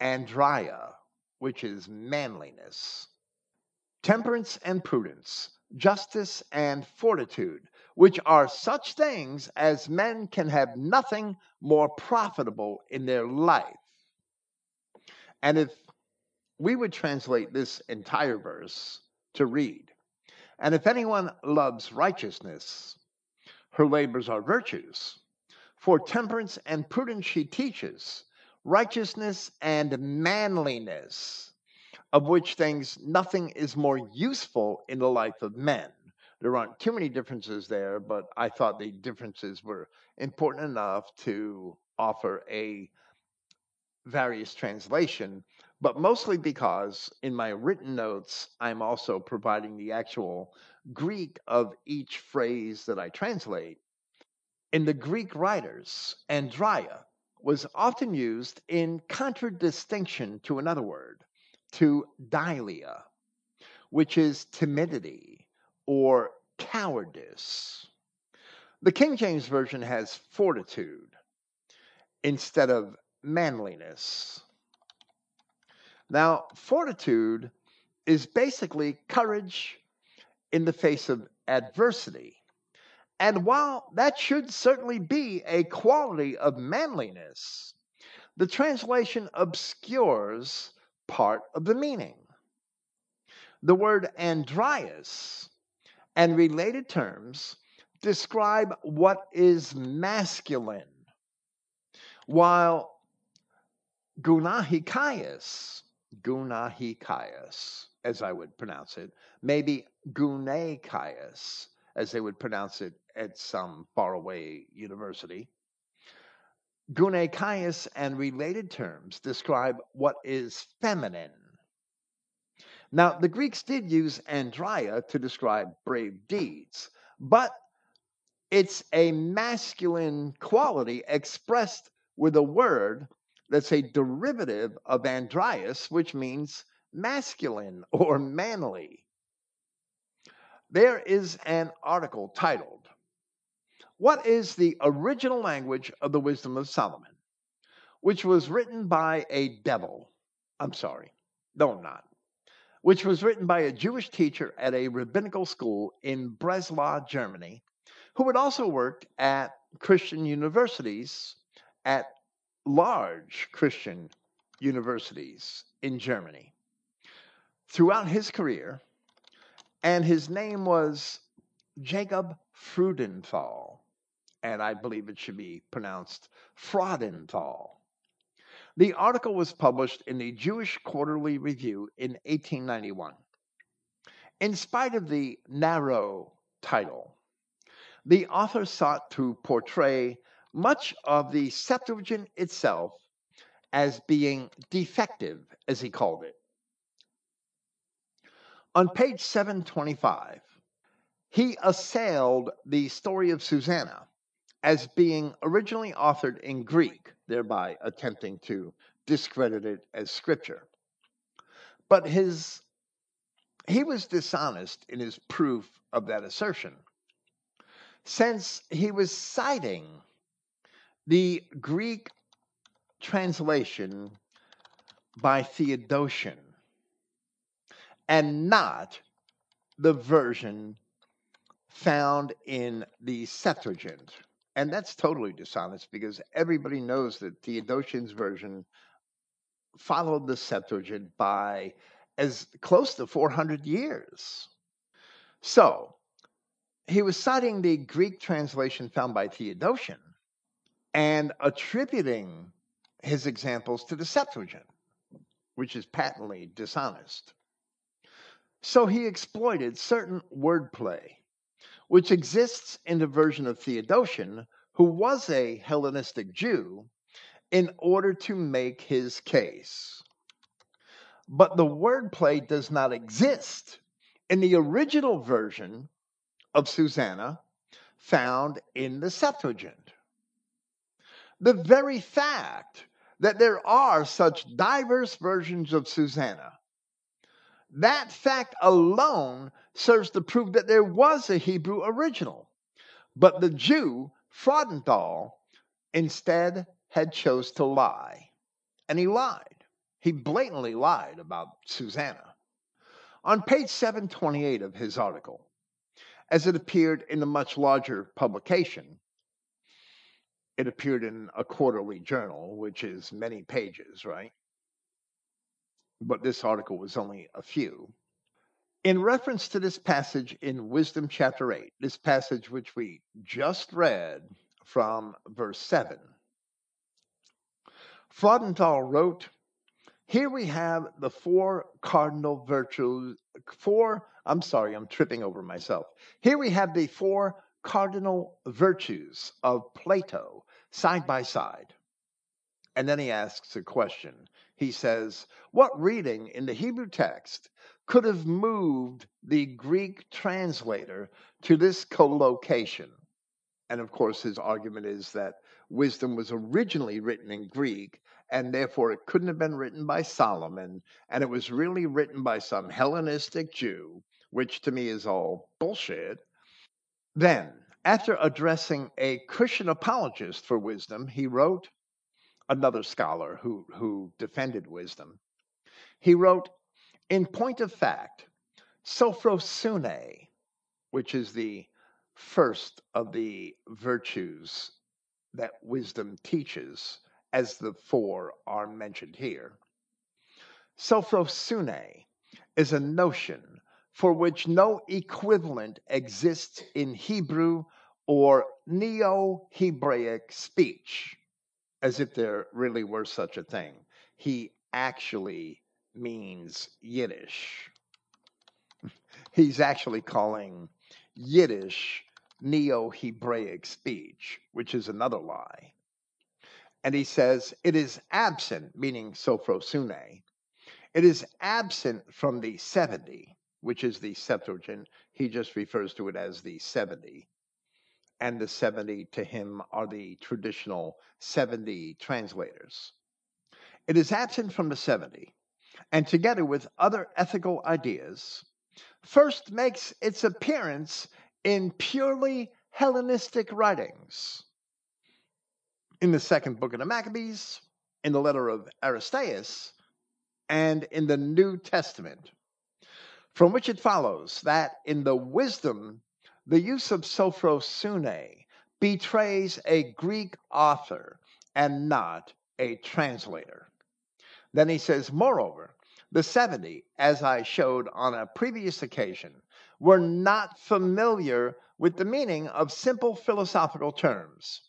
andria, which is manliness. Temperance and prudence, justice and fortitude, which are such things as men can have nothing more profitable in their life. And if we would translate this entire verse to read, and if anyone loves righteousness, her labors are virtues. For temperance and prudence she teaches, righteousness and manliness, of which things nothing is more useful in the life of men. There aren't too many differences there, but I thought the differences were important enough to offer a various translation, but mostly because in my written notes, I'm also providing the actual Greek of each phrase that I translate. In the Greek writers, andria was often used in contradistinction to another word, to dilia, which is timidity or cowardice. The King James Version has fortitude instead of manliness. Now, fortitude is basically courage in the face of adversity. And while that should certainly be a quality of manliness, the translation obscures part of the meaning. The word Andrias and related terms describe what is masculine, while Gunahikaios, Gunahikaios, as I would pronounce it, maybe Gunakaios, as they would pronounce it at some faraway university. Gunakaios and related terms describe what is feminine. Now, the Greeks did use andria to describe brave deeds, but it's a masculine quality expressed with a word that's a derivative of andrias, which means masculine or manly. There is an article titled, What is the original language of the wisdom of Solomon? which was written by a devil. I'm sorry, no, I'm not. Which was written by a Jewish teacher at a rabbinical school in Breslau, Germany, who had also worked at Christian universities, at large Christian universities in Germany throughout his career, and his name was Jacob Freudenthal, and I believe it should be pronounced Fraudenthal. The article was published in the Jewish Quarterly Review in 1891. In spite of the narrow title, the author sought to portray much of the Septuagint itself as being defective, as he called it. On page 725, he assailed the story of Susanna as being originally authored in Greek, thereby attempting to discredit it as scripture. But his he was dishonest in his proof of that assertion, since he was citing the Greek translation by Theodotion and not the version found in the Septuagint. And that's totally dishonest because everybody knows that Theodotion's version followed the Septuagint by as close to 400 years. So he was citing the Greek translation found by Theodotion and attributing his examples to the Septuagint, which is patently dishonest. So he exploited certain wordplay which exists in the version of Theodotion, who was a Hellenistic Jew, in order to make his case. But the wordplay does not exist in the original version of Susanna found in the Septuagint. The very fact that there are such diverse versions of Susanna that fact alone serves to prove that there was a Hebrew original. But the Jew, Fraudenthal, instead had chose to lie. And he lied. He blatantly lied about Susanna. On page 728 of his article, as it appeared in a much larger publication, it appeared in a quarterly journal, which is many pages, right? But this article was only a few. In reference to this passage in Wisdom chapter 8, this passage which we just read from verse 7, Fraudenthal wrote, Here we have the four cardinal virtues, four, I'm sorry, I'm tripping over myself. Here we have the four cardinal virtues of Plato side by side. And then he asks a question he says, What reading in the Hebrew text could have moved the Greek translator to this collocation? And of course, his argument is that wisdom was originally written in Greek, and therefore it couldn't have been written by Solomon, and it was really written by some Hellenistic Jew, which to me is all bullshit. Then, after addressing a Christian apologist for wisdom, he wrote, another scholar who, who defended wisdom. He wrote, in point of fact, sophrosune, which is the first of the virtues that wisdom teaches, as the four are mentioned here. Sophrosune is a notion for which no equivalent exists in Hebrew or Neo Hebraic speech, as if there really were such a thing. He actually means Yiddish. He's actually calling Yiddish Neo Hebraic speech, which is another lie. And he says it is absent, meaning Sophrosune. It is absent from the 70 which is the Septuagint. He just refers to it as the 70. And the 70 to him are the traditional 70 translators. It is absent from the 70, and together with other ethical ideas, first makes its appearance in purely Hellenistic writings. In the second book of the Maccabees, in the letter of Aristeas, and in the New Testament. From which it follows that in the wisdom, the use of sophrosune betrays a Greek author and not a translator. Then he says, moreover, the 70, as I showed on a previous occasion, were not familiar with the meaning of simple philosophical terms.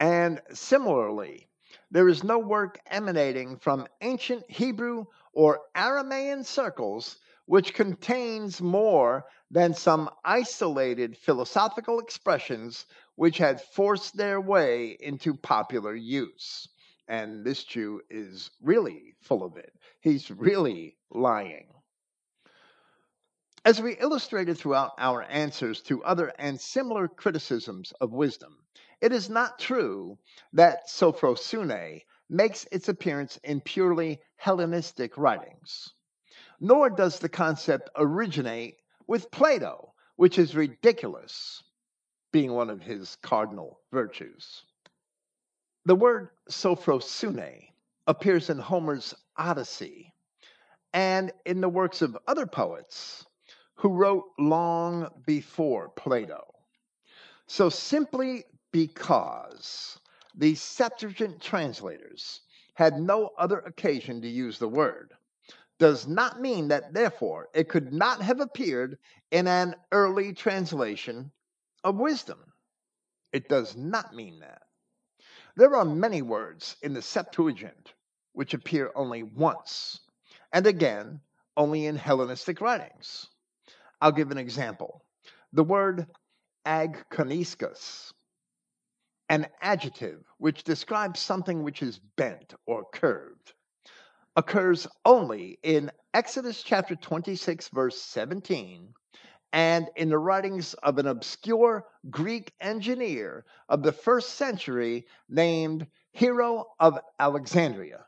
And similarly, there is no work emanating from ancient Hebrew or Aramaean circles which contains more than some isolated philosophical expressions which had forced their way into popular use. And this Jew is really full of it. He's really lying. As we illustrated throughout our answers to other and similar criticisms of wisdom, it is not true that Sophrosune makes its appearance in purely Hellenistic writings nor does the concept originate with Plato, which is ridiculous, being one of his cardinal virtues. The word sophrosune appears in Homer's Odyssey and in the works of other poets who wrote long before Plato. So simply because the Septuagint translators had no other occasion to use the word, does not mean that, therefore, it could not have appeared in an early translation of wisdom. It does not mean that. There are many words in the Septuagint which appear only once, and again, only in Hellenistic writings. I'll give an example. The word agkoniskus, an adjective which describes something which is bent or curved occurs only in Exodus chapter 26, verse 17, and in the writings of an obscure Greek engineer of the first century named Hero of Alexandria.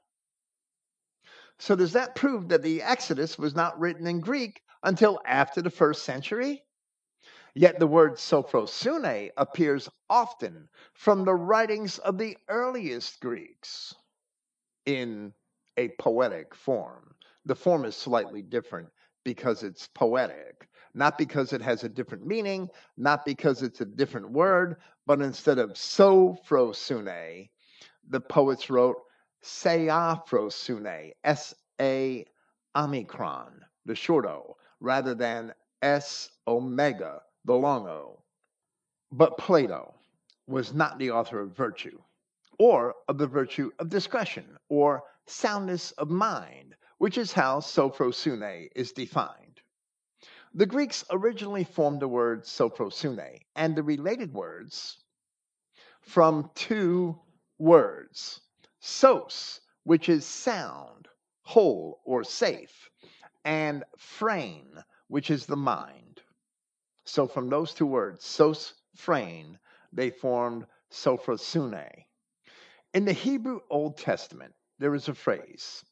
So, does that prove that the Exodus was not written in Greek until after the first century? Yet the word sophrosune appears often from the writings of the earliest Greeks in a poetic form. The form is slightly different because it's poetic, not because it has a different meaning, not because it's a different word, but instead of so sophrosune, the poets wrote seaphrosune, S A omicron, the short O, rather than S omega, the long O. But Plato was not the author of virtue, or of the virtue of discretion, or soundness of mind, which is how sophrosune is defined. The Greeks originally formed the word sophrosune and the related words from two words sos, which is sound, whole, or safe, and phrane, which is the mind. So from those two words, sos, phrane, they formed sophrosune. In the Hebrew Old Testament, there is a phrase,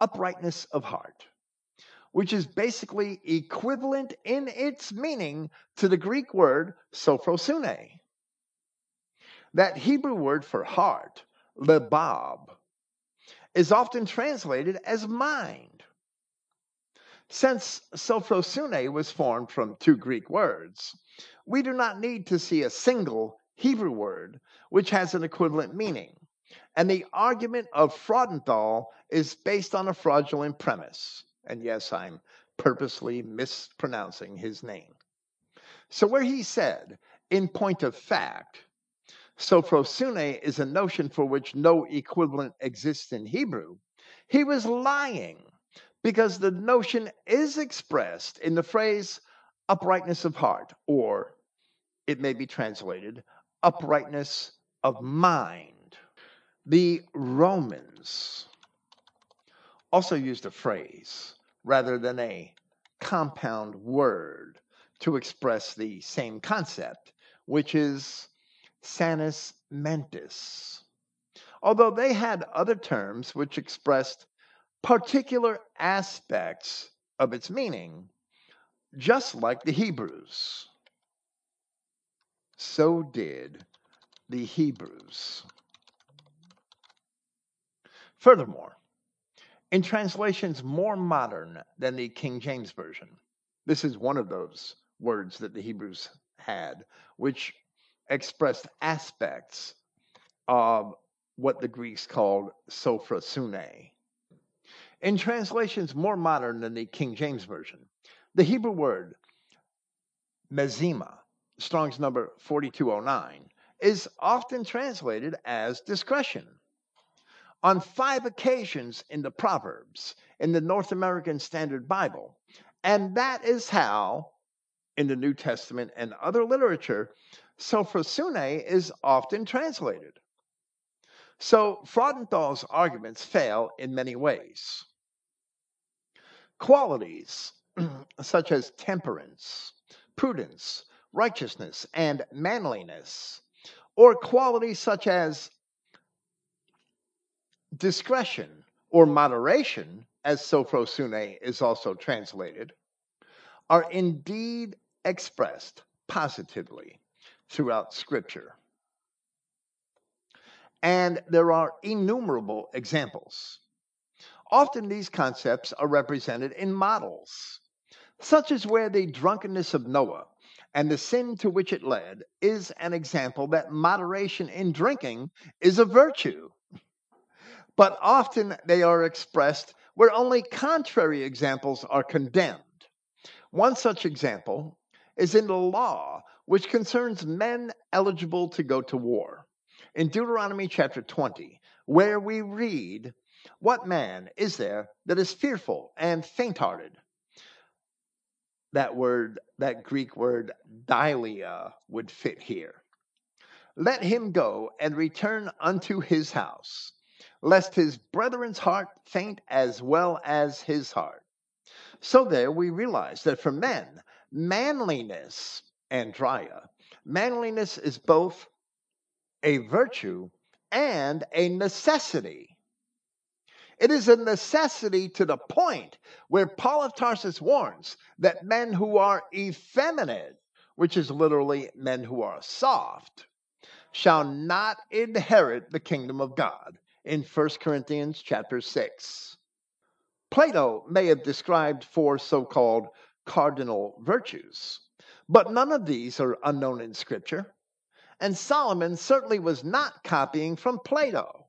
uprightness of heart, which is basically equivalent in its meaning to the Greek word sophrosune. That Hebrew word for heart, lebab, is often translated as mind. Since sophrosune was formed from two Greek words, we do not need to see a single Hebrew word which has an equivalent meaning And the argument of Freudenthal is based on a fraudulent premise. And yes, I'm purposely mispronouncing his name. So, where he said, in point of fact, Sophrosune is a notion for which no equivalent exists in Hebrew, he was lying because the notion is expressed in the phrase uprightness of heart, or it may be translated uprightness of mind. The Romans also used a phrase rather than a compound word to express the same concept, which is sanus mentis. Although they had other terms which expressed particular aspects of its meaning, just like the Hebrews. So did the Hebrews. Furthermore, in translations more modern than the King James Version, this is one of those words that the Hebrews had, which expressed aspects of what the Greeks called sophrosune. In translations more modern than the King James Version, the Hebrew word mezima, Strong's number 4209, is often translated as discretion. On five occasions in the Proverbs, in the North American Standard Bible, and that is how, in the New Testament and other literature, sophrosune is often translated. So Freudenthal's arguments fail in many ways. Qualities such as temperance, prudence, righteousness, and manliness, or qualities such as discretion or moderation, as sophrosune is also translated, are indeed expressed positively throughout Scripture. And there are innumerable examples. Often these concepts are represented in models, such as where the drunkenness of Noah and the sin to which it led is an example that moderation in drinking is a virtue. But often they are expressed where only contrary examples are condemned. One such example is in the law, which concerns men eligible to go to war in Deuteronomy chapter 20, where we read, What man is there that is fearful and faint hearted? That word, that Greek word, dilia, would fit here. Let him go and return unto his house, lest his brethren's heart faint as well as his heart. So there we realize that for men, manliness, andria, manliness is both a virtue and a necessity. It is a necessity to the point where Paul of Tarsus warns that men who are effeminate, which is literally men who are soft, shall not inherit the kingdom of God in 1 Corinthians chapter 6. Plato may have described four so called cardinal virtues, but none of these are unknown in Scripture. And Solomon certainly was not copying from Plato.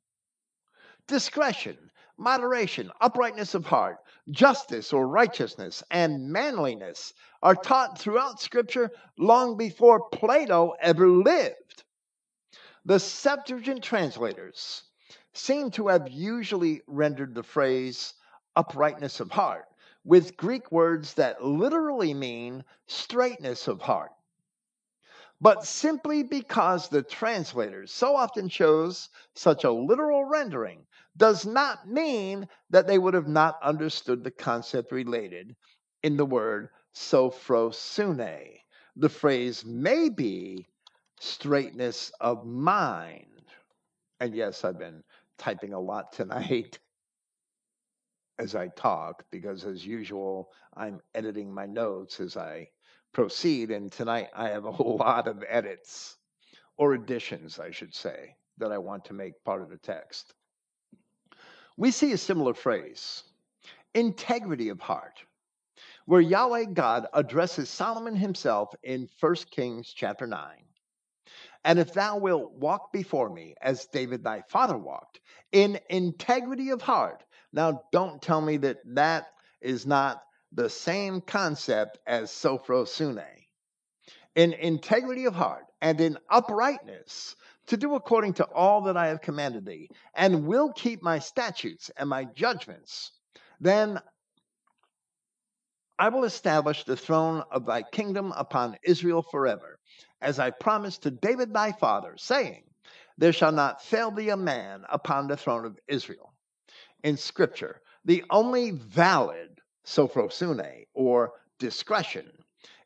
Discretion, moderation, uprightness of heart, justice or righteousness, and manliness are taught throughout Scripture long before Plato ever lived. The Septuagint translators seem to have usually rendered the phrase uprightness of heart with Greek words that literally mean straightness of heart but simply because the translators so often chose such a literal rendering does not mean that they would have not understood the concept related in the word sophrosune. The phrase may be straightness of mind. And yes, I've been typing a lot tonight as I talk because, as usual, I'm editing my notes as I proceed. And tonight I have a whole lot of edits or additions, I should say, that I want to make part of the text. We see a similar phrase integrity of heart, where Yahweh God addresses Solomon himself in 1 Kings chapter 9. And if thou wilt walk before me as David thy father walked, in integrity of heart. Now, don't tell me that that is not the same concept as sophrosune. In integrity of heart and in uprightness, to do according to all that I have commanded thee, and will keep my statutes and my judgments, then I will establish the throne of thy kingdom upon Israel forever, as I promised to David thy father, saying, There shall not fail thee a man upon the throne of Israel. In scripture, the only valid sophrosune or discretion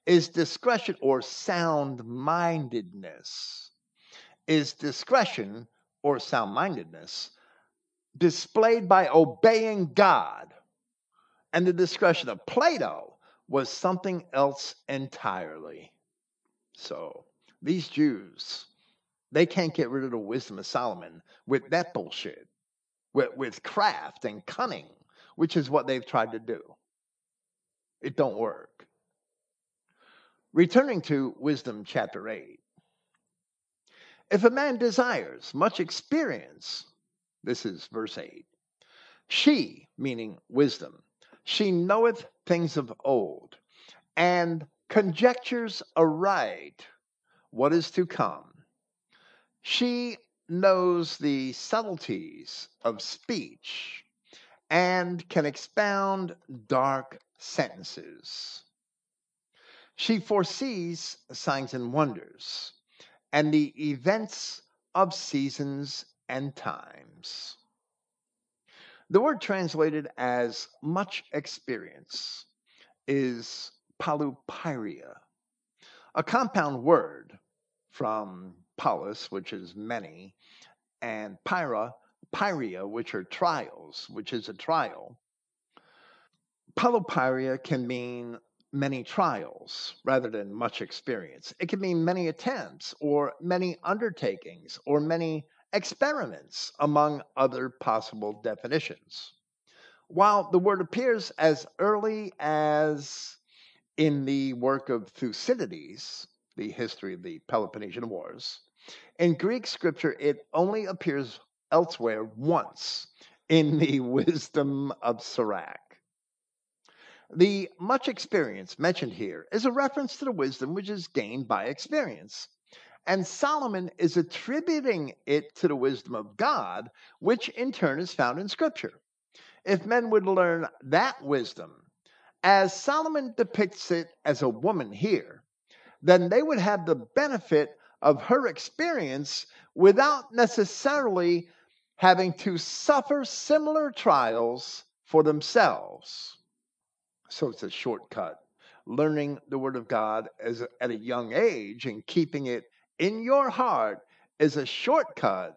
is discretion or sound mindedness. Is discretion or sound mindedness displayed by obeying God and the discussion of Plato was something else entirely. So these Jews, they can't get rid of the wisdom of Solomon with that bullshit, with, with craft and cunning, which is what they've tried to do. It don't work. Returning to Wisdom chapter 8. If a man desires much experience, this is verse 8, she, meaning wisdom, she knoweth things of old, and conjectures aright what is to come. She knows the subtleties of speech and can expound dark sentences. She foresees signs and wonders and the events of seasons and times. The word translated as much experience is palupyria, a compound word from palus, which is many, and pyra, pyria, which are trials, which is a trial. Palupyria can mean many trials rather than much experience. It can mean many attempts or many undertakings or many experiments, among other possible definitions. While the word appears as early as in the work of Thucydides, the history of the Peloponnesian Wars, in Greek scripture it only appears elsewhere once in the Wisdom of Sirach. The much experience mentioned here is a reference to the wisdom which is gained by experience. And Solomon is attributing it to the wisdom of God, which in turn is found in Scripture. If men would learn that wisdom, as Solomon depicts it as a woman here, then they would have the benefit of her experience without necessarily having to suffer similar trials for themselves. So it's a shortcut. Learning the Word of God as, at a young age and keeping it in your heart is a shortcut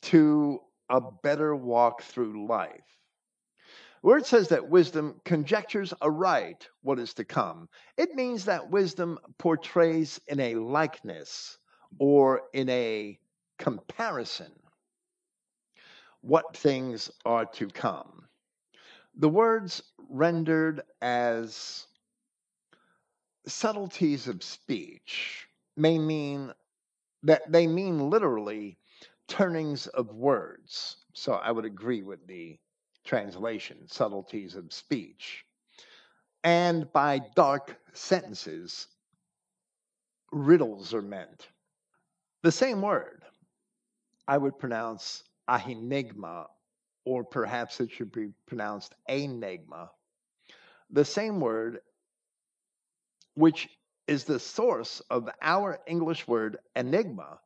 to a better walk through life. Where it says that wisdom conjectures aright what is to come, it means that wisdom portrays in a likeness or in a comparison what things are to come. The words rendered as subtleties of speech may mean that they mean literally turnings of words. So I would agree with the translation, subtleties of speech. And by dark sentences, riddles are meant. The same word I would pronounce ahinigma, or perhaps it should be pronounced enigma. The same word, which is the source of our English word enigma,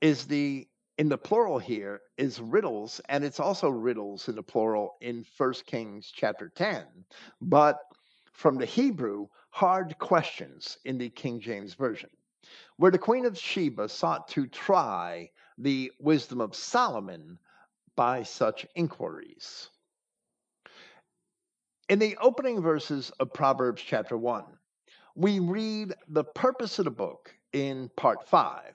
is the in the plural here is riddles, and it's also riddles in the plural in 1 Kings chapter 10. But from the Hebrew, hard questions in the King James Version, where the Queen of Sheba sought to try the wisdom of Solomon by such inquiries. In the opening verses of Proverbs chapter 1, we read the purpose of the book in part five.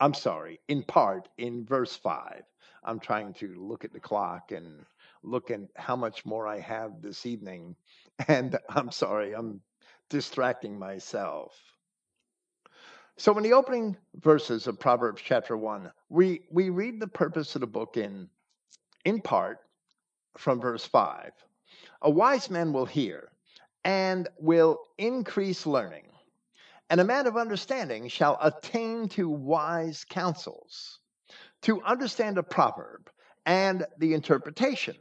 I'm sorry, in part in verse five. I'm trying to look at the clock and look at how much more I have this evening. And I'm sorry, I'm distracting myself. So, in the opening verses of Proverbs chapter 1, we, we read the purpose of the book in, in part from verse 5. A wise man will hear and will increase learning, and a man of understanding shall attain to wise counsels. To understand a proverb and the interpretation,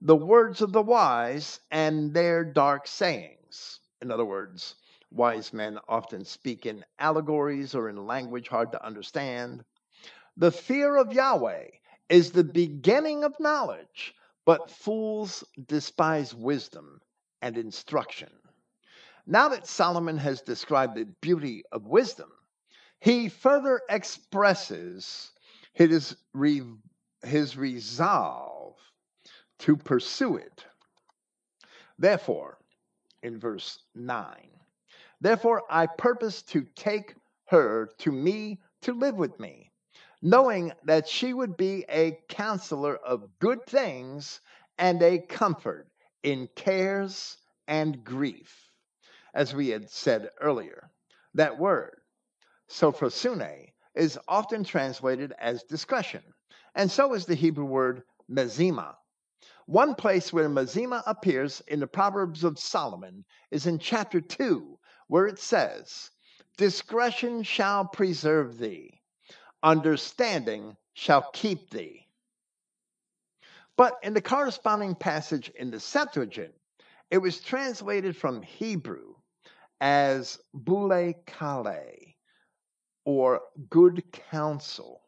the words of the wise and their dark sayings. In other words, Wise men often speak in allegories or in language hard to understand. The fear of Yahweh is the beginning of knowledge, but fools despise wisdom and instruction. Now that Solomon has described the beauty of wisdom, he further expresses his, re- his resolve to pursue it. Therefore, in verse 9, Therefore, I purpose to take her to me to live with me, knowing that she would be a counselor of good things and a comfort in cares and grief. As we had said earlier, that word, sophrosune, is often translated as discretion, and so is the Hebrew word mezima. One place where mezima appears in the Proverbs of Solomon is in chapter 2, where it says, Discretion shall preserve thee, understanding shall keep thee. But in the corresponding passage in the Septuagint, it was translated from Hebrew as bule kale, or good counsel.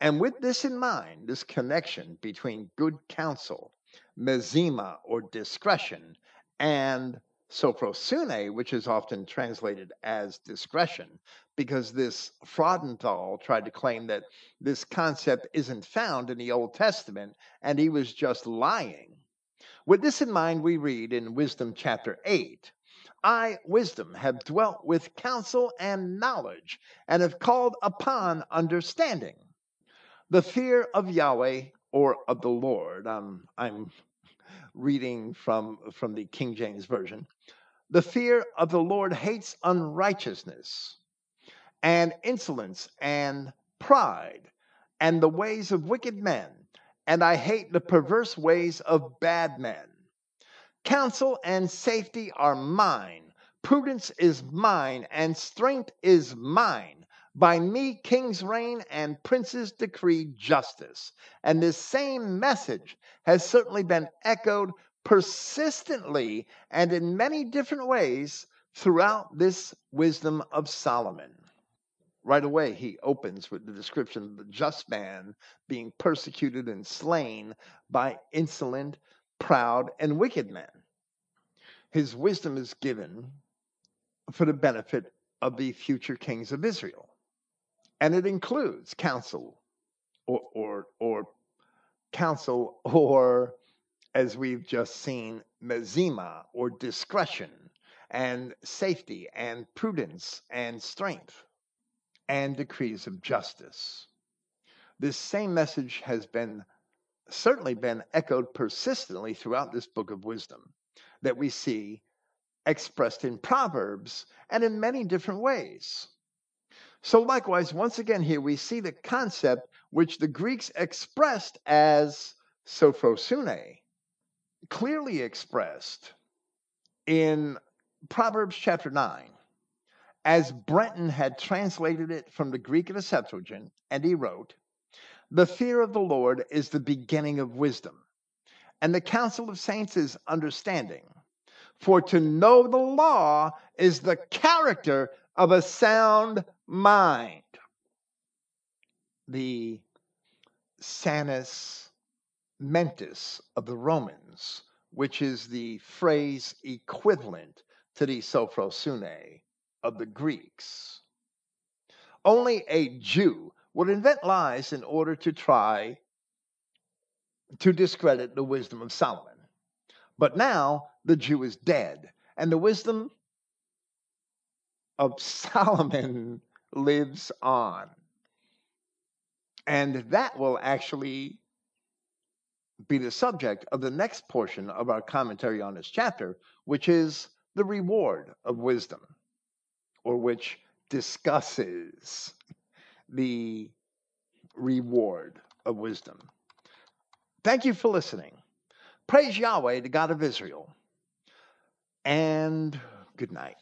And with this in mind, this connection between good counsel, mezima or discretion, and Sophrosune, which is often translated as discretion, because this Freudenthal tried to claim that this concept isn't found in the Old Testament and he was just lying. With this in mind, we read in Wisdom chapter 8 I, wisdom, have dwelt with counsel and knowledge, and have called upon understanding. The fear of Yahweh or of the Lord, um, I'm reading from, from the King James Version. The fear of the Lord hates unrighteousness and insolence and pride and the ways of wicked men, and I hate the perverse ways of bad men. Counsel and safety are mine, prudence is mine, and strength is mine. By me, kings reign and princes decree justice. And this same message has certainly been echoed persistently and in many different ways throughout this wisdom of Solomon. Right away, he opens with the description of the just man being persecuted and slain by insolent, proud, and wicked men. His wisdom is given for the benefit of the future kings of Israel and it includes counsel or or or counsel or as we've just seen mezima or discretion and safety and prudence and strength and decrees of justice. This same message has been certainly been echoed persistently throughout this book of wisdom that we see expressed in proverbs and in many different ways so, likewise, once again, here we see the concept which the Greeks expressed as sophrosune, clearly expressed in Proverbs chapter 9, as Brenton had translated it from the Greek of the Septuagint, and he wrote, The fear of the Lord is the beginning of wisdom, and the counsel of saints is understanding. For to know the law is the character of a sound mind. The sanus mentis of the Romans, which is the phrase equivalent to the sophrosune of the Greeks. Only a Jew would invent lies in order to try to discredit the wisdom of Solomon. But now the Jew is dead, and the wisdom of Solomon lives on. And that will actually be the subject of the next portion of our commentary on this chapter, which is the reward of wisdom, or which discusses the reward of wisdom. Thank you for listening. Praise Yahweh, the God of Israel, and good night.